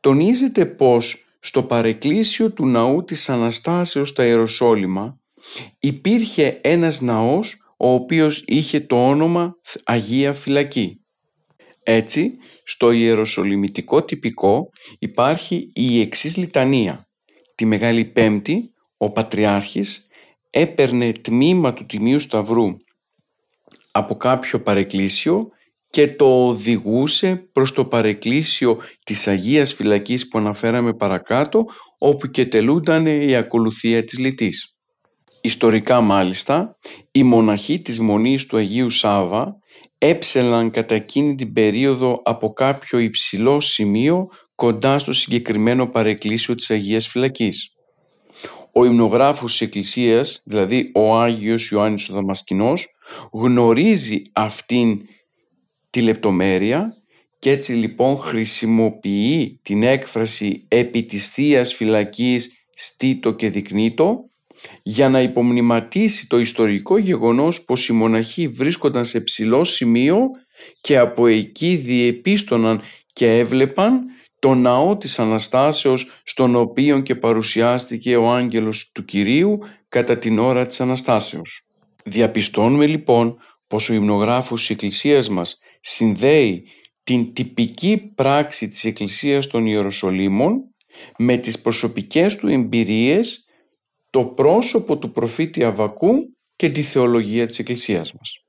τονίζεται πως στο παρεκκλήσιο του ναού της Αναστάσεως στα Ιεροσόλυμα υπήρχε ένας ναός ο οποίος είχε το όνομα Αγία Φυλακή. Έτσι, στο Ιεροσολυμητικό τυπικό υπάρχει η εξής λιτανία. Τη Μεγάλη Πέμπτη, ο Πατριάρχης έπαιρνε τμήμα του Τιμίου Σταυρού από κάποιο παρεκκλήσιο και το οδηγούσε προς το παρεκκλήσιο της Αγίας Φυλακής που αναφέραμε παρακάτω, όπου και τελούνταν η ακολουθία της λυτής. Ιστορικά μάλιστα, οι μοναχοί της Μονής του Αγίου Σάβα έψελαν κατά εκείνη την περίοδο από κάποιο υψηλό σημείο κοντά στο συγκεκριμένο παρεκκλήσιο της Αγίας Φυλακής. Ο υμνογράφος της Εκκλησίας, δηλαδή ο Άγιος Ιωάννης ο Δαμασκηνός, γνωρίζει αυτήν τη λεπτομέρεια και έτσι λοιπόν χρησιμοποιεί την έκφραση «επί της Θείας Φυλακής στήτο και δεικνύτο» για να υπομνηματίσει το ιστορικό γεγονός πως οι μοναχοί βρίσκονταν σε ψηλό σημείο και από εκεί διεπίστωναν και έβλεπαν το ναό της Αναστάσεως στον οποίο και παρουσιάστηκε ο άγγελος του Κυρίου κατά την ώρα της Αναστάσεως. Διαπιστώνουμε λοιπόν πως ο υμνογράφος της Εκκλησίας μας συνδέει την τυπική πράξη της Εκκλησίας των Ιεροσολύμων με τις προσωπικές του εμπειρίες το πρόσωπο του προφήτη Αβακού και τη θεολογία της Εκκλησίας μας.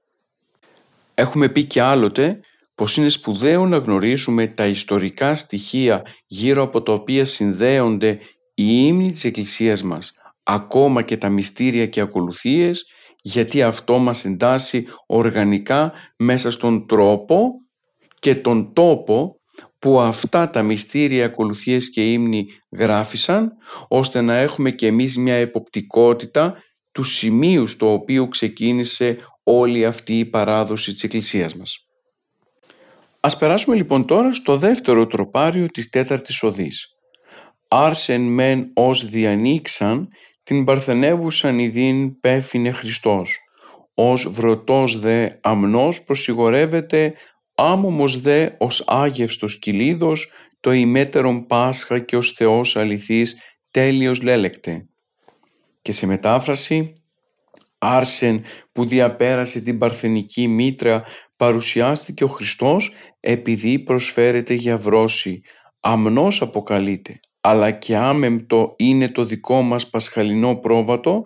Έχουμε πει και άλλοτε πως είναι σπουδαίο να γνωρίσουμε τα ιστορικά στοιχεία γύρω από τα οποία συνδέονται οι ύμνοι της Εκκλησίας μας, ακόμα και τα μυστήρια και ακολουθίες, γιατί αυτό μας εντάσσει οργανικά μέσα στον τρόπο και τον τόπο που αυτά τα μυστήρια ακολουθίες και ύμνοι γράφησαν, ώστε να έχουμε και εμείς μια εποπτικότητα του σημείου στο οποίο ξεκίνησε όλη αυτή η παράδοση της Εκκλησίας μας. Ας περάσουμε λοιπόν τώρα στο δεύτερο τροπάριο της τέταρτης οδής. Άρσεν μεν ως διανοίξαν την παρθενεύουσαν ειδήν πέφινε Χριστός. Ως βρωτός δε αμνός προσιγορεύεται άμωμος δε ως άγευστος κυλίδος το ημέτερον Πάσχα και ως Θεός αληθής τέλειος λέλεκτε. Και σε μετάφραση Άρσεν που διαπέρασε την παρθενική μήτρα παρουσιάστηκε ο Χριστός επειδή προσφέρεται για βρώση. Αμνός αποκαλείται, αλλά και άμεμπτο είναι το δικό μας πασχαλινό πρόβατο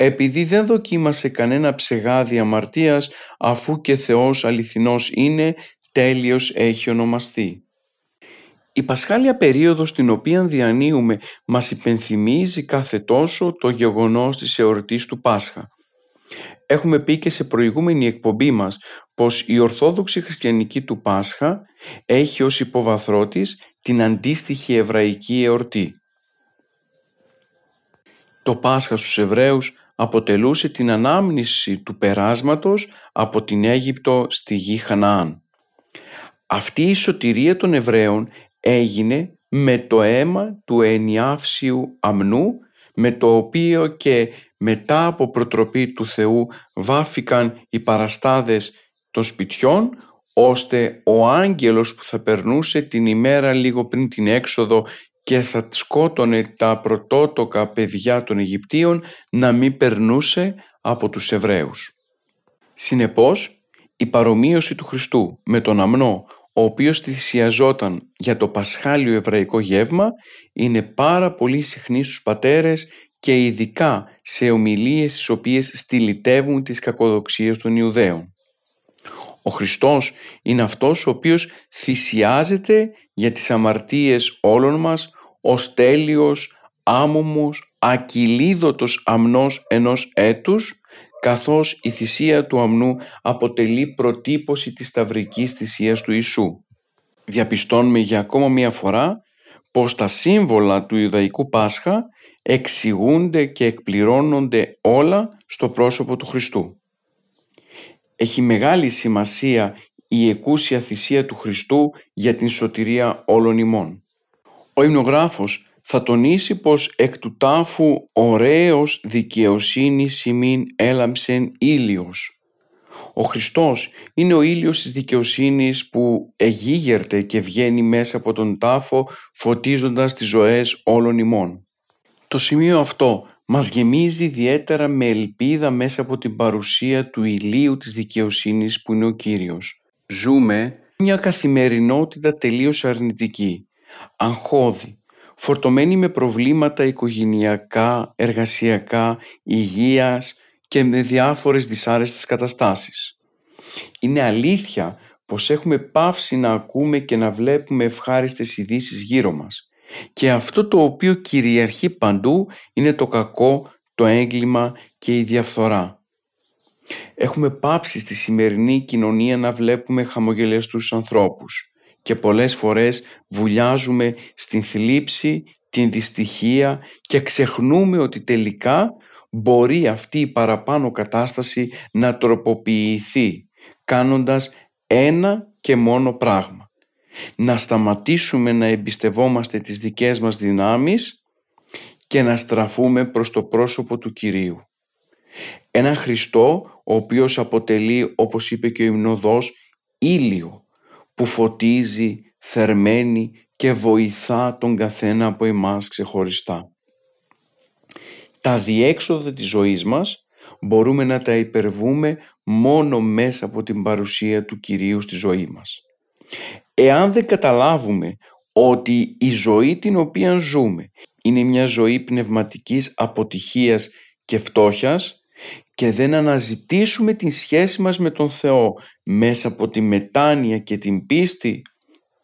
επειδή δεν δοκίμασε κανένα ψεγάδι αμαρτίας αφού και Θεός αληθινός είναι, τέλειος έχει ονομαστεί. Η πασχάλια περίοδος την οποία διανύουμε μας υπενθυμίζει κάθε τόσο το γεγονός της εορτής του Πάσχα. Έχουμε πει και σε προηγούμενη εκπομπή μας πως η Ορθόδοξη Χριστιανική του Πάσχα έχει ως υποβαθρό της την αντίστοιχη εβραϊκή εορτή. Το Πάσχα στους Εβραίους αποτελούσε την ανάμνηση του περάσματος από την Αίγυπτο στη γη Χαναάν. Αυτή η σωτηρία των Εβραίων έγινε με το αίμα του ενιάυσιου αμνού με το οποίο και μετά από προτροπή του Θεού βάφηκαν οι παραστάδες των σπιτιών ώστε ο άγγελος που θα περνούσε την ημέρα λίγο πριν την έξοδο και θα σκότωνε τα πρωτότοκα παιδιά των Αιγυπτίων να μην περνούσε από τους Εβραίους. Συνεπώς, η παρομοίωση του Χριστού με τον αμνό ο οποίος θυσιαζόταν για το πασχάλιο εβραϊκό γεύμα είναι πάρα πολύ συχνή στους πατέρες και ειδικά σε ομιλίες τις οποίες στυλιτεύουν τις κακοδοξίες των Ιουδαίων. Ο Χριστός είναι αυτός ο οποίος θυσιάζεται για τις αμαρτίες όλων μας ως τέλειος, άμομος, ακυλίδωτος αμνός ενός έτους καθώς η θυσία του αμνού αποτελεί προτύπωση της σταυρικής θυσίας του Ιησού. Διαπιστώνουμε για ακόμα μία φορά πως τα σύμβολα του Ιουδαϊκού Πάσχα εξηγούνται και εκπληρώνονται όλα στο πρόσωπο του Χριστού. Έχει μεγάλη σημασία η εκούσια θυσία του Χριστού για την σωτηρία όλων ημών. Ο υμνογράφος θα τονίσει πως εκ του τάφου ωραίος δικαιοσύνης σημείν έλαμψεν ήλιος. Ο Χριστός είναι ο ήλιος της δικαιοσύνης που εγίγερται και βγαίνει μέσα από τον τάφο φωτίζοντας τις ζωές όλων ημών. Το σημείο αυτό μας γεμίζει ιδιαίτερα με ελπίδα μέσα από την παρουσία του ηλίου της δικαιοσύνης που είναι ο Κύριος. Ζούμε μια καθημερινότητα τελείως αρνητική, αγχώδη, φορτωμένη με προβλήματα οικογενειακά, εργασιακά, υγείας και με διάφορες δυσάρεστες καταστάσεις. Είναι αλήθεια πως έχουμε πάυσει να ακούμε και να βλέπουμε ευχάριστες ειδήσεις γύρω μας. Και αυτό το οποίο κυριαρχεί παντού είναι το κακό, το έγκλημα και η διαφθορά. Έχουμε πάψει στη σημερινή κοινωνία να βλέπουμε χαμογελαστούς ανθρώπους και πολλές φορές βουλιάζουμε στην θλίψη, την δυστυχία και ξεχνούμε ότι τελικά μπορεί αυτή η παραπάνω κατάσταση να τροποποιηθεί κάνοντας ένα και μόνο πράγμα. Να σταματήσουμε να εμπιστευόμαστε τις δικές μας δυνάμεις και να στραφούμε προς το πρόσωπο του Κυρίου. Ένα Χριστό ο οποίος αποτελεί όπως είπε και ο υμνοδός ήλιο που φωτίζει, θερμαίνει και βοηθά τον καθένα από εμάς ξεχωριστά. Τα διέξοδα της ζωής μας μπορούμε να τα υπερβούμε μόνο μέσα από την παρουσία του Κυρίου στη ζωή μας. Εάν δεν καταλάβουμε ότι η ζωή την οποία ζούμε είναι μια ζωή πνευματικής αποτυχίας και φτώχειας και δεν αναζητήσουμε την σχέση μας με τον Θεό μέσα από τη μετάνοια και την πίστη,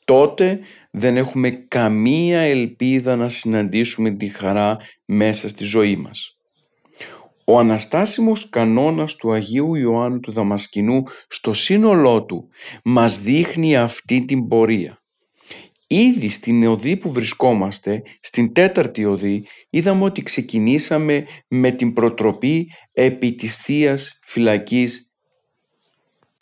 τότε δεν έχουμε καμία ελπίδα να συναντήσουμε τη χαρά μέσα στη ζωή μας. Ο αναστάσιμος κανόνας του Αγίου Ιωάννου του Δαμασκηνού στο σύνολό του μας δείχνει αυτή την πορεία. Ήδη στην οδή που βρισκόμαστε, στην τέταρτη οδή, είδαμε ότι ξεκινήσαμε με την προτροπή επί της Θείας Φυλακής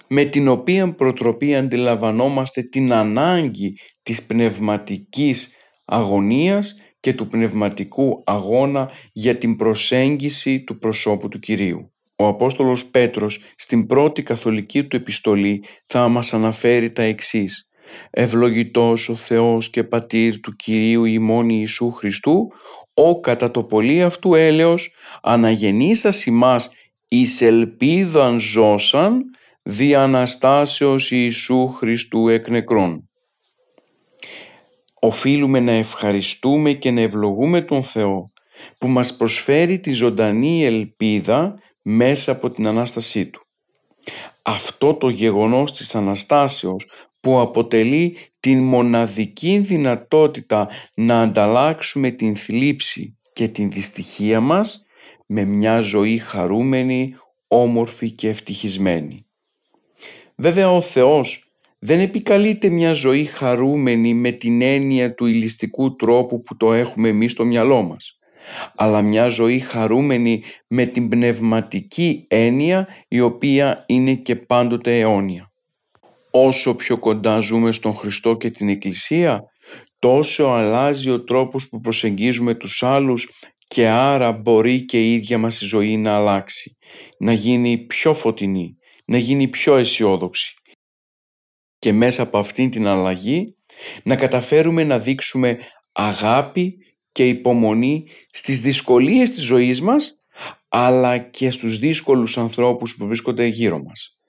με την οποία προτροπή αντιλαμβανόμαστε την ανάγκη της πνευματικής αγωνίας και του πνευματικού αγώνα για την προσέγγιση του προσώπου του Κυρίου. Ο Απόστολος Πέτρος στην πρώτη καθολική του επιστολή θα μας αναφέρει τα εξής Ευλογητός ο Θεός και Πατήρ του Κυρίου ημών Ιησού Χριστού, ο κατά το πολύ αυτού έλεος αναγεννήσας ημάς εις ελπίδαν ζώσαν δι' Αναστάσεως Ιησού Χριστού εκ νεκρών. Οφείλουμε να ευχαριστούμε και να ευλογούμε τον Θεό που μας προσφέρει τη ζωντανή ελπίδα μέσα από την Ανάστασή Του. Αυτό το γεγονός της Αναστάσεως που αποτελεί την μοναδική δυνατότητα να ανταλλάξουμε την θλίψη και την δυστυχία μας με μια ζωή χαρούμενη, όμορφη και ευτυχισμένη. Βέβαια ο Θεός δεν επικαλείται μια ζωή χαρούμενη με την έννοια του ηλιστικού τρόπου που το έχουμε εμείς στο μυαλό μας. αλλά μια ζωή χαρούμενη με την πνευματική έννοια η οποία είναι και πάντοτε αιώνια. Όσο πιο κοντά ζούμε στον Χριστό και την Εκκλησία, τόσο αλλάζει ο τρόπος που προσεγγίζουμε τους άλλους και άρα μπορεί και η ίδια μας η ζωή να αλλάξει, να γίνει πιο φωτεινή, να γίνει πιο αισιόδοξη. Και μέσα από αυτήν την αλλαγή να καταφέρουμε να δείξουμε αγάπη και υπομονή στις δυσκολίες της ζωής μας αλλά και στους δύσκολους ανθρώπους που βρίσκονται γύρω μας.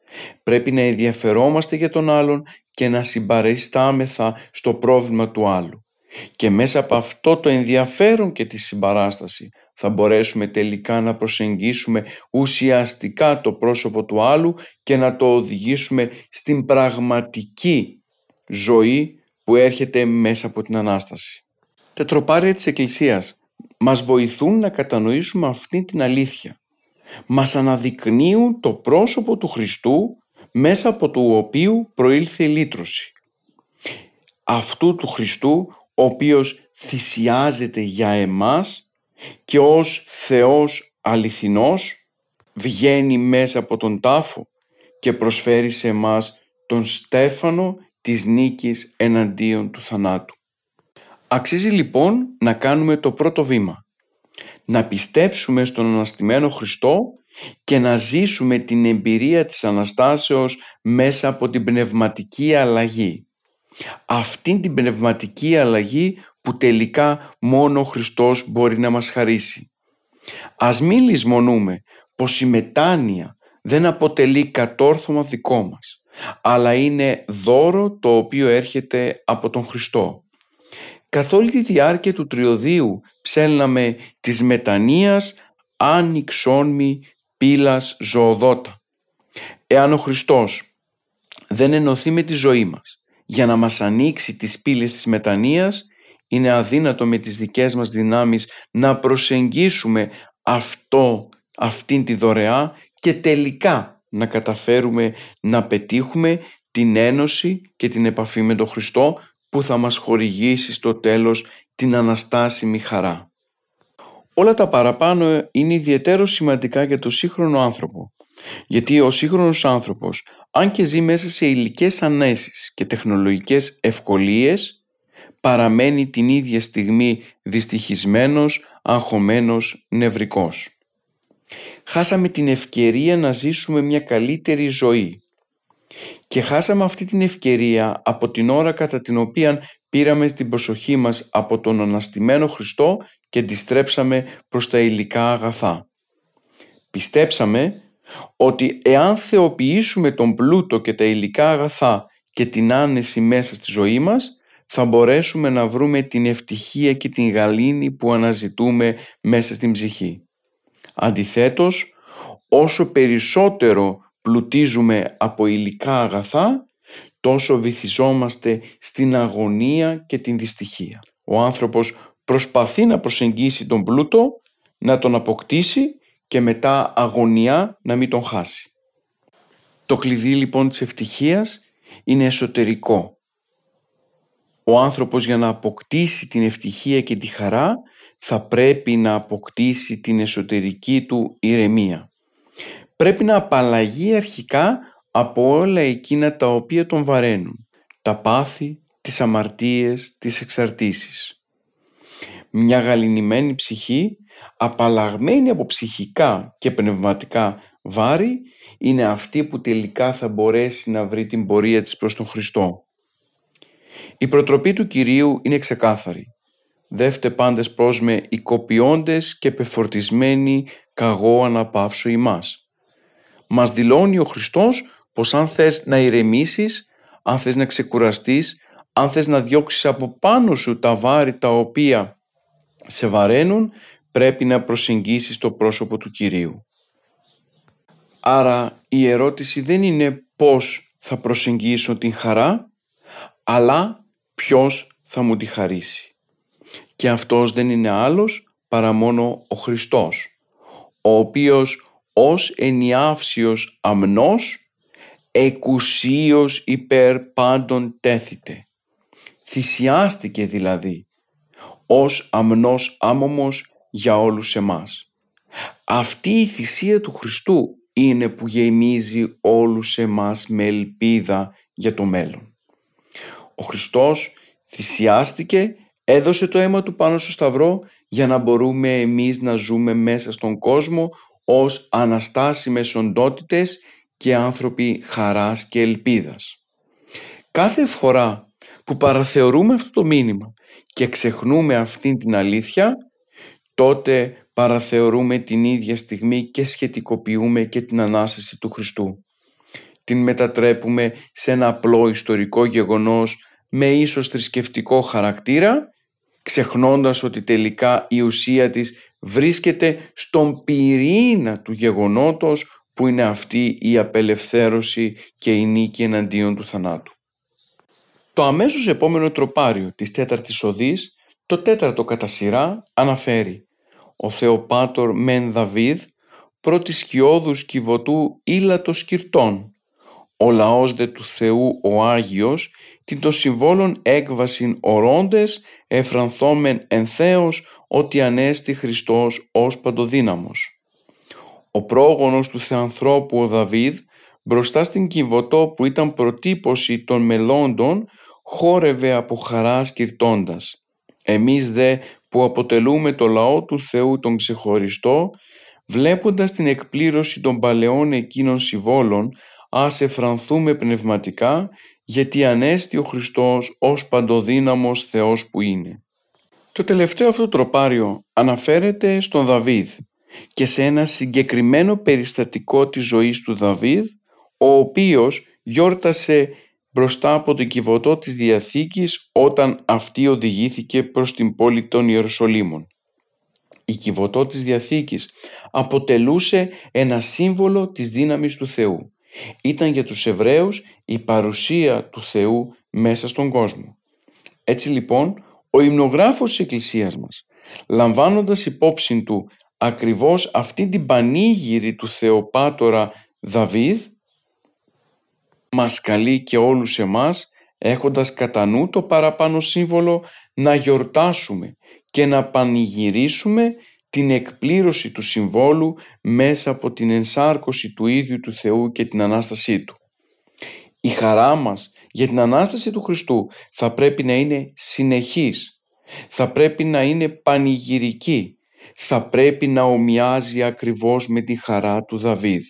Πρέπει να ενδιαφερόμαστε για τον άλλον και να συμπαρεστάμεθα στο πρόβλημα του άλλου. Και μέσα από αυτό το ενδιαφέρον και τη συμπαράσταση θα μπορέσουμε τελικά να προσεγγίσουμε ουσιαστικά το πρόσωπο του άλλου και να το οδηγήσουμε στην πραγματική ζωή που έρχεται μέσα από την Ανάσταση. Τα τροπάρια της Εκκλησίας μας βοηθούν να κατανοήσουμε αυτή την αλήθεια. Μας αναδεικνύουν το πρόσωπο του Χριστού μέσα από το οποίο προήλθε η λύτρωση. Αυτού του Χριστού ο οποίος θυσιάζεται για εμάς και ως Θεός αληθινός βγαίνει μέσα από τον τάφο και προσφέρει σε εμάς τον στέφανο της νίκης εναντίον του θανάτου. Αξίζει λοιπόν να κάνουμε το πρώτο βήμα. Να πιστέψουμε στον Αναστημένο Χριστό και να ζήσουμε την εμπειρία της Αναστάσεως μέσα από την πνευματική αλλαγή. Αυτήν την πνευματική αλλαγή που τελικά μόνο ο Χριστός μπορεί να μας χαρίσει. Ας μην λησμονούμε πως η μετάνοια δεν αποτελεί κατόρθωμα δικό μας, αλλά είναι δώρο το οποίο έρχεται από τον Χριστό. Καθ' όλη τη διάρκεια του τριωδίου ψέλναμε της μετανοίας άνοιξόν πύλας ζωοδότα. Εάν ο Χριστός δεν ενωθεί με τη ζωή μας για να μας ανοίξει τις πύλες της μετανοίας, είναι αδύνατο με τις δικές μας δυνάμεις να προσεγγίσουμε αυτό, αυτήν τη δωρεά και τελικά να καταφέρουμε να πετύχουμε την ένωση και την επαφή με τον Χριστό που θα μας χορηγήσει στο τέλος την αναστάσιμη χαρά. Όλα τα παραπάνω είναι ιδιαίτερο σημαντικά για το σύγχρονο άνθρωπο. Γιατί ο σύγχρονος άνθρωπος, αν και ζει μέσα σε υλικές ανέσεις και τεχνολογικές ευκολίες, παραμένει την ίδια στιγμή δυστυχισμένος, αγχωμένος, νευρικός. Χάσαμε την ευκαιρία να ζήσουμε μια καλύτερη ζωή και χάσαμε αυτή την ευκαιρία από την ώρα κατά την οποία πήραμε την προσοχή μας από τον αναστημένο Χριστό και τη στρέψαμε προς τα υλικά αγαθά. Πιστέψαμε ότι εάν θεοποιήσουμε τον πλούτο και τα υλικά αγαθά και την άνεση μέσα στη ζωή μας, θα μπορέσουμε να βρούμε την ευτυχία και την γαλήνη που αναζητούμε μέσα στην ψυχή. Αντιθέτως, όσο περισσότερο πλουτίζουμε από υλικά αγαθά, τόσο βυθιζόμαστε στην αγωνία και την δυστυχία. Ο άνθρωπος προσπαθεί να προσεγγίσει τον πλούτο, να τον αποκτήσει και μετά αγωνιά να μην τον χάσει. Το κλειδί λοιπόν της ευτυχίας είναι εσωτερικό. Ο άνθρωπος για να αποκτήσει την ευτυχία και τη χαρά θα πρέπει να αποκτήσει την εσωτερική του ηρεμία πρέπει να απαλλαγεί αρχικά από όλα εκείνα τα οποία τον βαραίνουν, τα πάθη, τις αμαρτίες, τις εξαρτήσεις. Μια γαλινημένη ψυχή, απαλλαγμένη από ψυχικά και πνευματικά βάρη, είναι αυτή που τελικά θα μπορέσει να βρει την πορεία της προς τον Χριστό. Η προτροπή του Κυρίου είναι ξεκάθαρη. Δεύτε πάντες προς με οικοποιώντες και πεφορτισμένοι καγώ αναπαύσω ημάς μας δηλώνει ο Χριστός πως αν θες να ηρεμήσεις, αν θες να ξεκουραστείς, αν θες να διώξεις από πάνω σου τα βάρη τα οποία σε βαραίνουν, πρέπει να προσεγγίσεις το πρόσωπο του Κυρίου. Άρα η ερώτηση δεν είναι πώς θα προσεγγίσω την χαρά, αλλά ποιος θα μου τη χαρίσει. Και αυτός δεν είναι άλλος παρά μόνο ο Χριστός, ο οποίος ως ενιάυσιος αμνός, εκουσίως υπέρ πάντων τέθητε. Θυσιάστηκε δηλαδή, ως αμνός άμωμος για όλους εμάς. Αυτή η θυσία του Χριστού είναι που γεμίζει όλους εμάς με ελπίδα για το μέλλον. Ο Χριστός θυσιάστηκε, έδωσε το αίμα του πάνω στο σταυρό για να μπορούμε εμείς να ζούμε μέσα στον κόσμο ως αναστάσιμες οντότητες και άνθρωποι χαράς και ελπίδας. Κάθε φορά που παραθεωρούμε αυτό το μήνυμα και ξεχνούμε αυτήν την αλήθεια, τότε παραθεωρούμε την ίδια στιγμή και σχετικοποιούμε και την Ανάσταση του Χριστού. Την μετατρέπουμε σε ένα απλό ιστορικό γεγονός με ίσως θρησκευτικό χαρακτήρα, ξεχνώντας ότι τελικά η ουσία της βρίσκεται στον πυρήνα του γεγονότος που είναι αυτή η απελευθέρωση και η νίκη εναντίον του θανάτου. Το αμέσως επόμενο τροπάριο της τέταρτης οδής, το τέταρτο κατά σειρά, αναφέρει «Ο Θεοπάτορ Μεν Δαβίδ, πρώτης σκιώδους κυβωτού ήλατος σκυρτών, ο λαός δε του Θεού ο Άγιος, την το συμβόλων έκβασιν ορώντες, εφρανθόμεν εν Θεός, ότι ανέστη Χριστός ως παντοδύναμος. Ο πρόγονος του Θεανθρώπου ο Δαβίδ, μπροστά στην Κιβωτό που ήταν προτύπωση των μελώντων, χόρευε από χαράς σκυρτώντας. Εμείς δε που αποτελούμε το λαό του Θεού τον ξεχωριστό, βλέποντας την εκπλήρωση των παλαιών εκείνων συμβόλων, ας εφρανθούμε πνευματικά, γιατί ανέστη ο Χριστός ως παντοδύναμος Θεός που είναι. Το τελευταίο αυτό τροπάριο αναφέρεται στον Δαβίδ και σε ένα συγκεκριμένο περιστατικό της ζωής του Δαβίδ, ο οποίος γιόρτασε μπροστά από το κυβωτό της Διαθήκης όταν αυτή οδηγήθηκε προς την πόλη των Ιερουσαλήμων. Η κυβωτό της Διαθήκης αποτελούσε ένα σύμβολο της δύναμης του Θεού. Ήταν για τους Εβραίους η παρουσία του Θεού μέσα στον κόσμο. Έτσι λοιπόν, ο υμνογράφος της Εκκλησίας μας, λαμβάνοντας υπόψη του ακριβώς αυτή την πανήγυρη του Θεοπάτορα Δαβίδ, μας καλεί και όλους εμάς έχοντας κατά νου το παραπάνω σύμβολο να γιορτάσουμε και να πανηγυρίσουμε την εκπλήρωση του συμβόλου μέσα από την ενσάρκωση του ίδιου του Θεού και την Ανάστασή Του. Η χαρά μας για την Ανάσταση του Χριστού θα πρέπει να είναι συνεχής, θα πρέπει να είναι πανηγυρική, θα πρέπει να ομοιάζει ακριβώς με τη χαρά του Δαβίδ.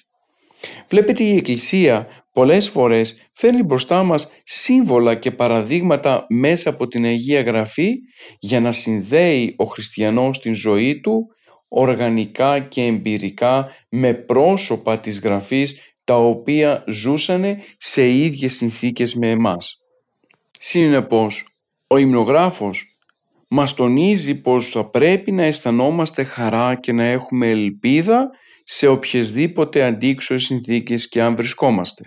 Βλέπετε η Εκκλησία πολλές φορές φέρνει μπροστά μας σύμβολα και παραδείγματα μέσα από την Αγία Γραφή για να συνδέει ο χριστιανός την ζωή του οργανικά και εμπειρικά με πρόσωπα της Γραφής τα οποία ζούσανε σε ίδιες συνθήκες με εμάς. Συνεπώς, ο υμνογράφος μας τονίζει πως θα πρέπει να αισθανόμαστε χαρά και να έχουμε ελπίδα σε οποιασδήποτε αντίξωες συνθήκες και αν βρισκόμαστε.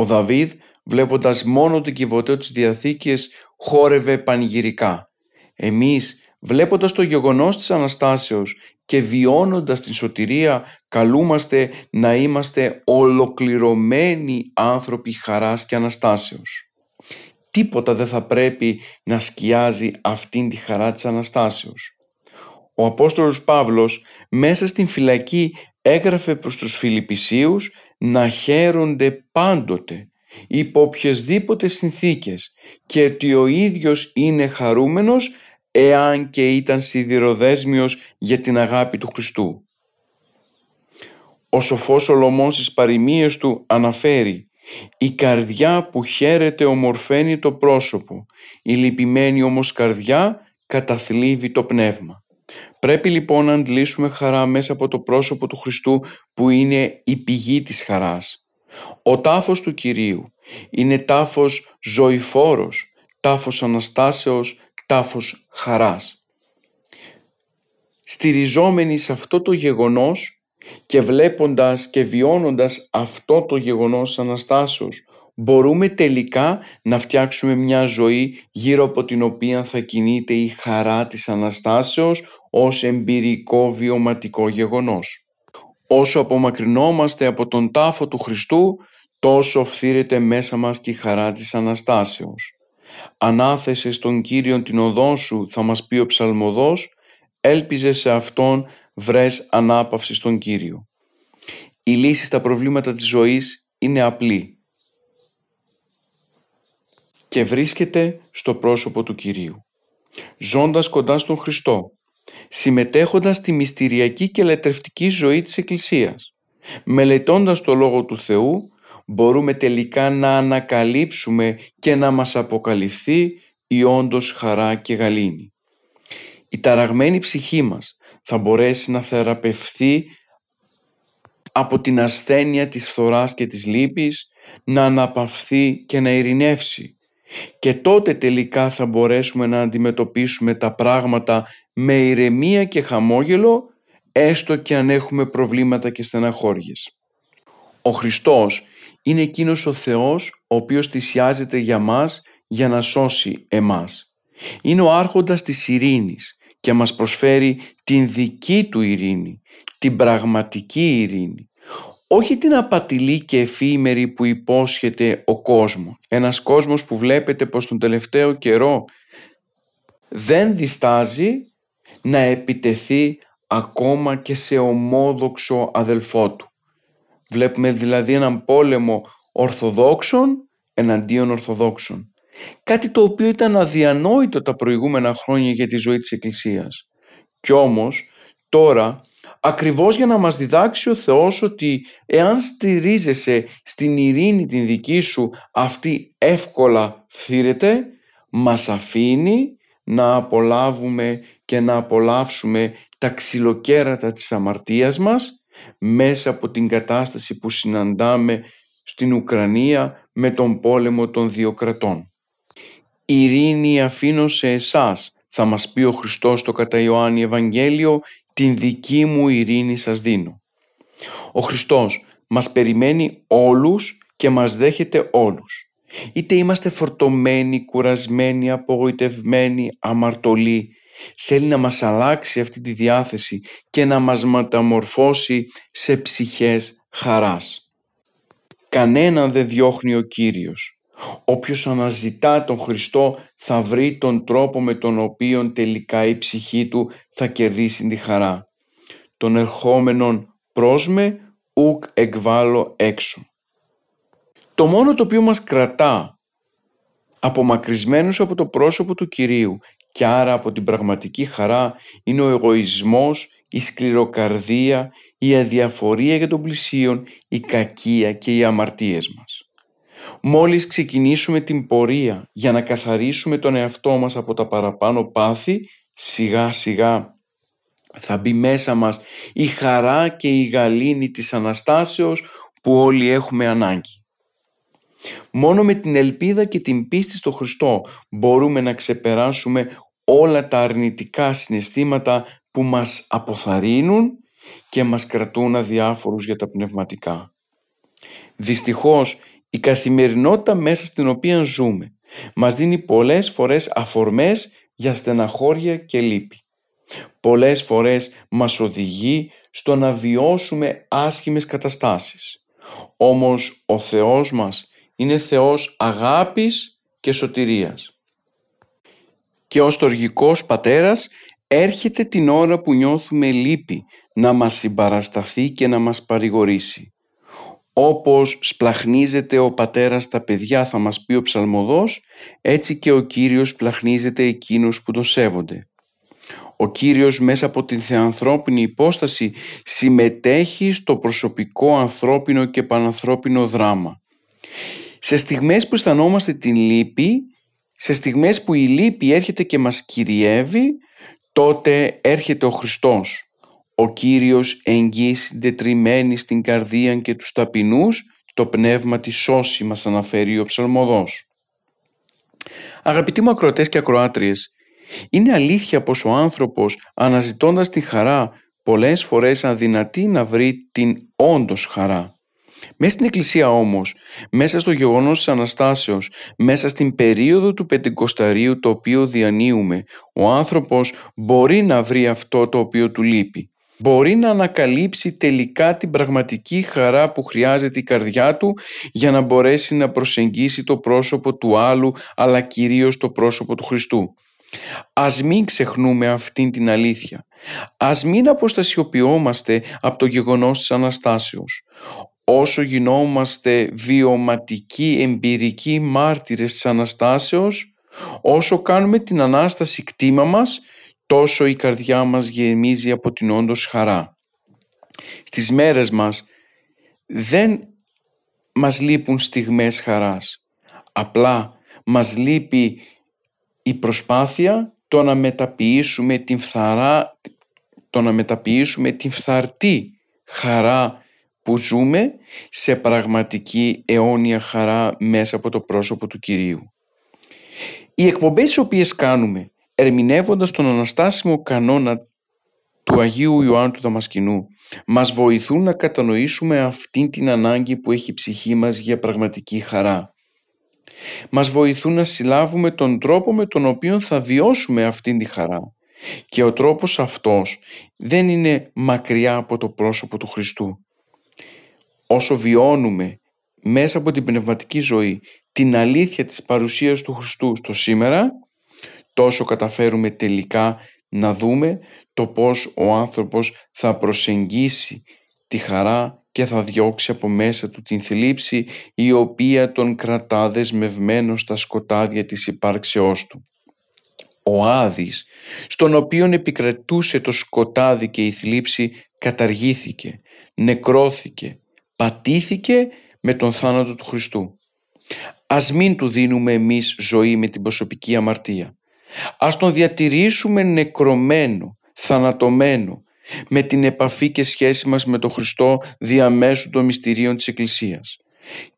Ο Δαβίδ βλέποντας μόνο την κυβωτέο της Διαθήκης χόρευε πανηγυρικά. Εμείς βλέποντας το γεγονός της Αναστάσεως και βιώνοντας την σωτηρία καλούμαστε να είμαστε ολοκληρωμένοι άνθρωποι χαράς και Αναστάσεως. Τίποτα δεν θα πρέπει να σκιάζει αυτήν τη χαρά της Αναστάσεως. Ο Απόστολος Παύλος μέσα στην φυλακή έγραφε προς τους Φιλιππισίους να χαίρονται πάντοτε υπό οποιασδήποτε συνθήκες και ότι ο ίδιος είναι χαρούμενος εάν και ήταν σιδηροδέσμιος για την αγάπη του Χριστού. Ο σοφός Σολομών στις παροιμίες του αναφέρει «Η καρδιά που χαίρεται ομορφαίνει το πρόσωπο, η λυπημένη όμως καρδιά καταθλίβει το πνεύμα». Πρέπει λοιπόν να αντλήσουμε χαρά μέσα από το πρόσωπο του Χριστού που είναι η πηγή της χαράς. Ο τάφος του Κυρίου είναι τάφος ζωηφόρος, τάφος Αναστάσεως, τάφος χαράς. Στηριζόμενοι σε αυτό το γεγονός και βλέποντας και βιώνοντας αυτό το γεγονός Αναστάσεως μπορούμε τελικά να φτιάξουμε μια ζωή γύρω από την οποία θα κινείται η χαρά της Αναστάσεως ως εμπειρικό βιωματικό γεγονός. Όσο απομακρυνόμαστε από τον τάφο του Χριστού, τόσο φθήρεται μέσα μας και η χαρά της Αναστάσεως. Ανάθεσε στον Κύριον την οδό σου, θα μας πει ο ψαλμοδός, έλπιζε σε Αυτόν βρες ανάπαυση στον Κύριο. Η λύση στα προβλήματα της ζωής είναι απλή και βρίσκεται στο πρόσωπο του Κυρίου. Ζώντας κοντά στον Χριστό, συμμετέχοντας στη μυστηριακή και λετρευτική ζωή της Εκκλησίας, μελετώντας το Λόγο του Θεού, μπορούμε τελικά να ανακαλύψουμε και να μας αποκαλυφθεί η όντως χαρά και γαλήνη. Η ταραγμένη ψυχή μας θα μπορέσει να θεραπευθεί από την ασθένεια της φθοράς και της λύπης, να αναπαυθεί και να ειρηνεύσει. Και τότε τελικά θα μπορέσουμε να αντιμετωπίσουμε τα πράγματα με ηρεμία και χαμόγελο, έστω και αν έχουμε προβλήματα και στεναχώριες. Ο Χριστός είναι εκείνος ο Θεός ο οποίος θυσιάζεται για μας για να σώσει εμάς. Είναι ο άρχοντας της ειρήνης και μας προσφέρει την δική του ειρήνη, την πραγματική ειρήνη. Όχι την απατηλή και εφήμερη που υπόσχεται ο κόσμος. Ένας κόσμος που βλέπετε πως τον τελευταίο καιρό δεν διστάζει να επιτεθεί ακόμα και σε ομόδοξο αδελφό του. Βλέπουμε δηλαδή έναν πόλεμο Ορθοδόξων εναντίον Ορθοδόξων. Κάτι το οποίο ήταν αδιανόητο τα προηγούμενα χρόνια για τη ζωή της Εκκλησίας. Κι όμως τώρα ακριβώς για να μας διδάξει ο Θεός ότι εάν στηρίζεσαι στην ειρήνη την δική σου αυτή εύκολα φθήρεται, μας αφήνει να απολάβουμε και να απολαύσουμε τα ξυλοκέρατα της αμαρτίας μας μέσα από την κατάσταση που συναντάμε στην Ουκρανία με τον πόλεμο των δύο κρατών. «Ειρήνη αφήνω σε εσάς», θα μας πει ο Χριστός στο κατά Ιωάννη Ευαγγέλιο, «την δική μου ειρήνη σας δίνω». Ο Χριστός μας περιμένει όλους και μας δέχεται όλους. Είτε είμαστε φορτωμένοι, κουρασμένοι, απογοητευμένοι, αμαρτωλοί, θέλει να μας αλλάξει αυτή τη διάθεση και να μας μεταμορφώσει σε ψυχές χαράς. Κανέναν δεν διώχνει ο Κύριος. Όποιος αναζητά τον Χριστό θα βρει τον τρόπο με τον οποίο τελικά η ψυχή του θα κερδίσει τη χαρά. Τον ερχόμενον πρόσμε ουκ εκβάλλω έξω. Το μόνο το οποίο μας κρατά απομακρυσμένους από το πρόσωπο του Κυρίου και άρα από την πραγματική χαρά είναι ο εγωισμός, η σκληροκαρδία, η αδιαφορία για τον πλησίον, η κακία και οι αμαρτίες μας. Μόλις ξεκινήσουμε την πορεία για να καθαρίσουμε τον εαυτό μας από τα παραπάνω πάθη, σιγά σιγά θα μπει μέσα μας η χαρά και η γαλήνη της Αναστάσεως που όλοι έχουμε ανάγκη. Μόνο με την ελπίδα και την πίστη στο Χριστό μπορούμε να ξεπεράσουμε όλα τα αρνητικά συναισθήματα που μας αποθαρρύνουν και μας κρατούν αδιάφορους για τα πνευματικά. Δυστυχώς η καθημερινότητα μέσα στην οποία ζούμε μας δίνει πολλές φορές αφορμές για στεναχώρια και λύπη. Πολλές φορές μας οδηγεί στο να βιώσουμε άσχημες καταστάσεις. Όμως ο Θεός μας είναι Θεός αγάπης και σωτηρίας. Και ως τοργικός πατέρας έρχεται την ώρα που νιώθουμε λύπη να μας συμπαρασταθεί και να μας παρηγορήσει. Όπως σπλαχνίζεται ο πατέρας τα παιδιά θα μας πει ο ψαλμοδός, έτσι και ο Κύριος σπλαχνίζεται εκείνους που τον σέβονται. Ο Κύριος μέσα από την θεανθρώπινη υπόσταση συμμετέχει στο προσωπικό ανθρώπινο και πανανθρώπινο δράμα. Σε στιγμές που αισθανόμαστε την λύπη, σε στιγμές που η λύπη έρχεται και μας κυριεύει, τότε έρχεται ο Χριστός. Ο Κύριος εγγύει συντετριμένη στην καρδία και τους ταπεινούς, το πνεύμα της σώση μας αναφέρει ο ψαλμοδός. Αγαπητοί μου ακροατές και ακροάτριες, είναι αλήθεια πως ο άνθρωπος αναζητώντας τη χαρά πολλές φορές αδυνατεί να βρει την όντως χαρά. Μέσα στην Εκκλησία όμως, μέσα στο γεγονός της Αναστάσεως, μέσα στην περίοδο του Πεντηκοσταρίου το οποίο διανύουμε, ο άνθρωπος μπορεί να βρει αυτό το οποίο του λείπει. Μπορεί να ανακαλύψει τελικά την πραγματική χαρά που χρειάζεται η καρδιά του για να μπορέσει να προσεγγίσει το πρόσωπο του άλλου αλλά κυρίως το πρόσωπο του Χριστού. Ας μην ξεχνούμε αυτήν την αλήθεια. Ας μην αποστασιοποιόμαστε από το γεγονός της Αναστάσεως. Όσο γινόμαστε βιωματικοί, εμπειρικοί μάρτυρες της Αναστάσεως, όσο κάνουμε την Ανάσταση κτήμα μας, τόσο η καρδιά μας γεμίζει από την όντως χαρά. Στις μέρες μας δεν μας λείπουν στιγμές χαράς. Απλά μας λείπει η προσπάθεια το να μεταποιήσουμε την φθαρά, το να μεταποιήσουμε την φθαρτή χαρά που ζούμε σε πραγματική αιώνια χαρά μέσα από το πρόσωπο του Κυρίου. Οι εκπομπές τις οποίες κάνουμε ερμηνεύοντας τον αναστάσιμο κανόνα του Αγίου Ιωάννου του Δαμασκηνού μας βοηθούν να κατανοήσουμε αυτήν την ανάγκη που έχει η ψυχή μας για πραγματική χαρά. Μας βοηθούν να συλλάβουμε τον τρόπο με τον οποίο θα βιώσουμε αυτήν τη χαρά. Και ο τρόπος αυτός δεν είναι μακριά από το πρόσωπο του Χριστού. Όσο βιώνουμε μέσα από την πνευματική ζωή την αλήθεια της παρουσίας του Χριστού στο σήμερα, τόσο καταφέρουμε τελικά να δούμε το πώς ο άνθρωπος θα προσεγγίσει τη χαρά και θα διώξει από μέσα του την θλίψη η οποία τον κρατά δεσμευμένο στα σκοτάδια της υπάρξεώς του. Ο Άδης, στον οποίον επικρατούσε το σκοτάδι και η θλίψη, καταργήθηκε, νεκρώθηκε, πατήθηκε με τον θάνατο του Χριστού. Ας μην του δίνουμε εμείς ζωή με την προσωπική αμαρτία. Ας τον διατηρήσουμε νεκρωμένο, θανατωμένο, με την επαφή και σχέση μας με τον Χριστό διαμέσου των μυστηρίων της Εκκλησίας.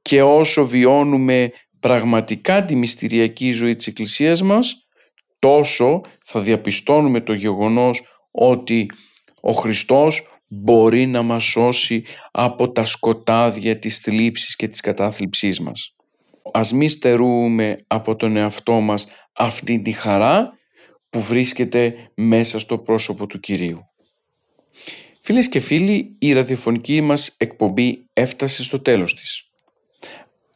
Και όσο βιώνουμε πραγματικά τη μυστηριακή ζωή της Εκκλησίας μας, τόσο θα διαπιστώνουμε το γεγονός ότι ο Χριστός μπορεί να μας σώσει από τα σκοτάδια της θλίψης και της κατάθλιψής μας. Ας μη στερούμε από τον εαυτό μας αυτή τη χαρά που βρίσκεται μέσα στο πρόσωπο του Κυρίου. Φίλες και φίλοι, η ραδιοφωνική μας εκπομπή έφτασε στο τέλος της.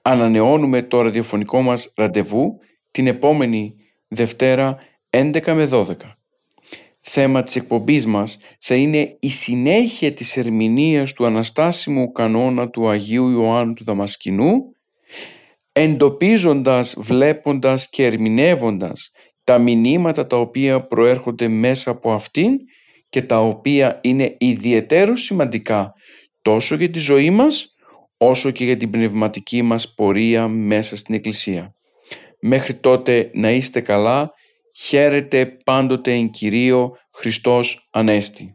Ανανεώνουμε το ραδιοφωνικό μας ραντεβού την επόμενη Δευτέρα 11 με 12. Θέμα της εκπομπής μας θα είναι η συνέχεια της ερμηνείας του αναστάσιμου κανόνα του Αγίου Ιωάννου του Δαμασκηνού εντοπίζοντας, βλέποντας και ερμηνεύοντας τα μηνύματα τα οποία προέρχονται μέσα από αυτήν και τα οποία είναι ιδιαίτερο σημαντικά τόσο για τη ζωή μας όσο και για την πνευματική μας πορεία μέσα στην Εκκλησία. Μέχρι τότε να είστε καλά, Χαίρεται, πάντοτε εν Κυρίω Χριστός Ανέστη.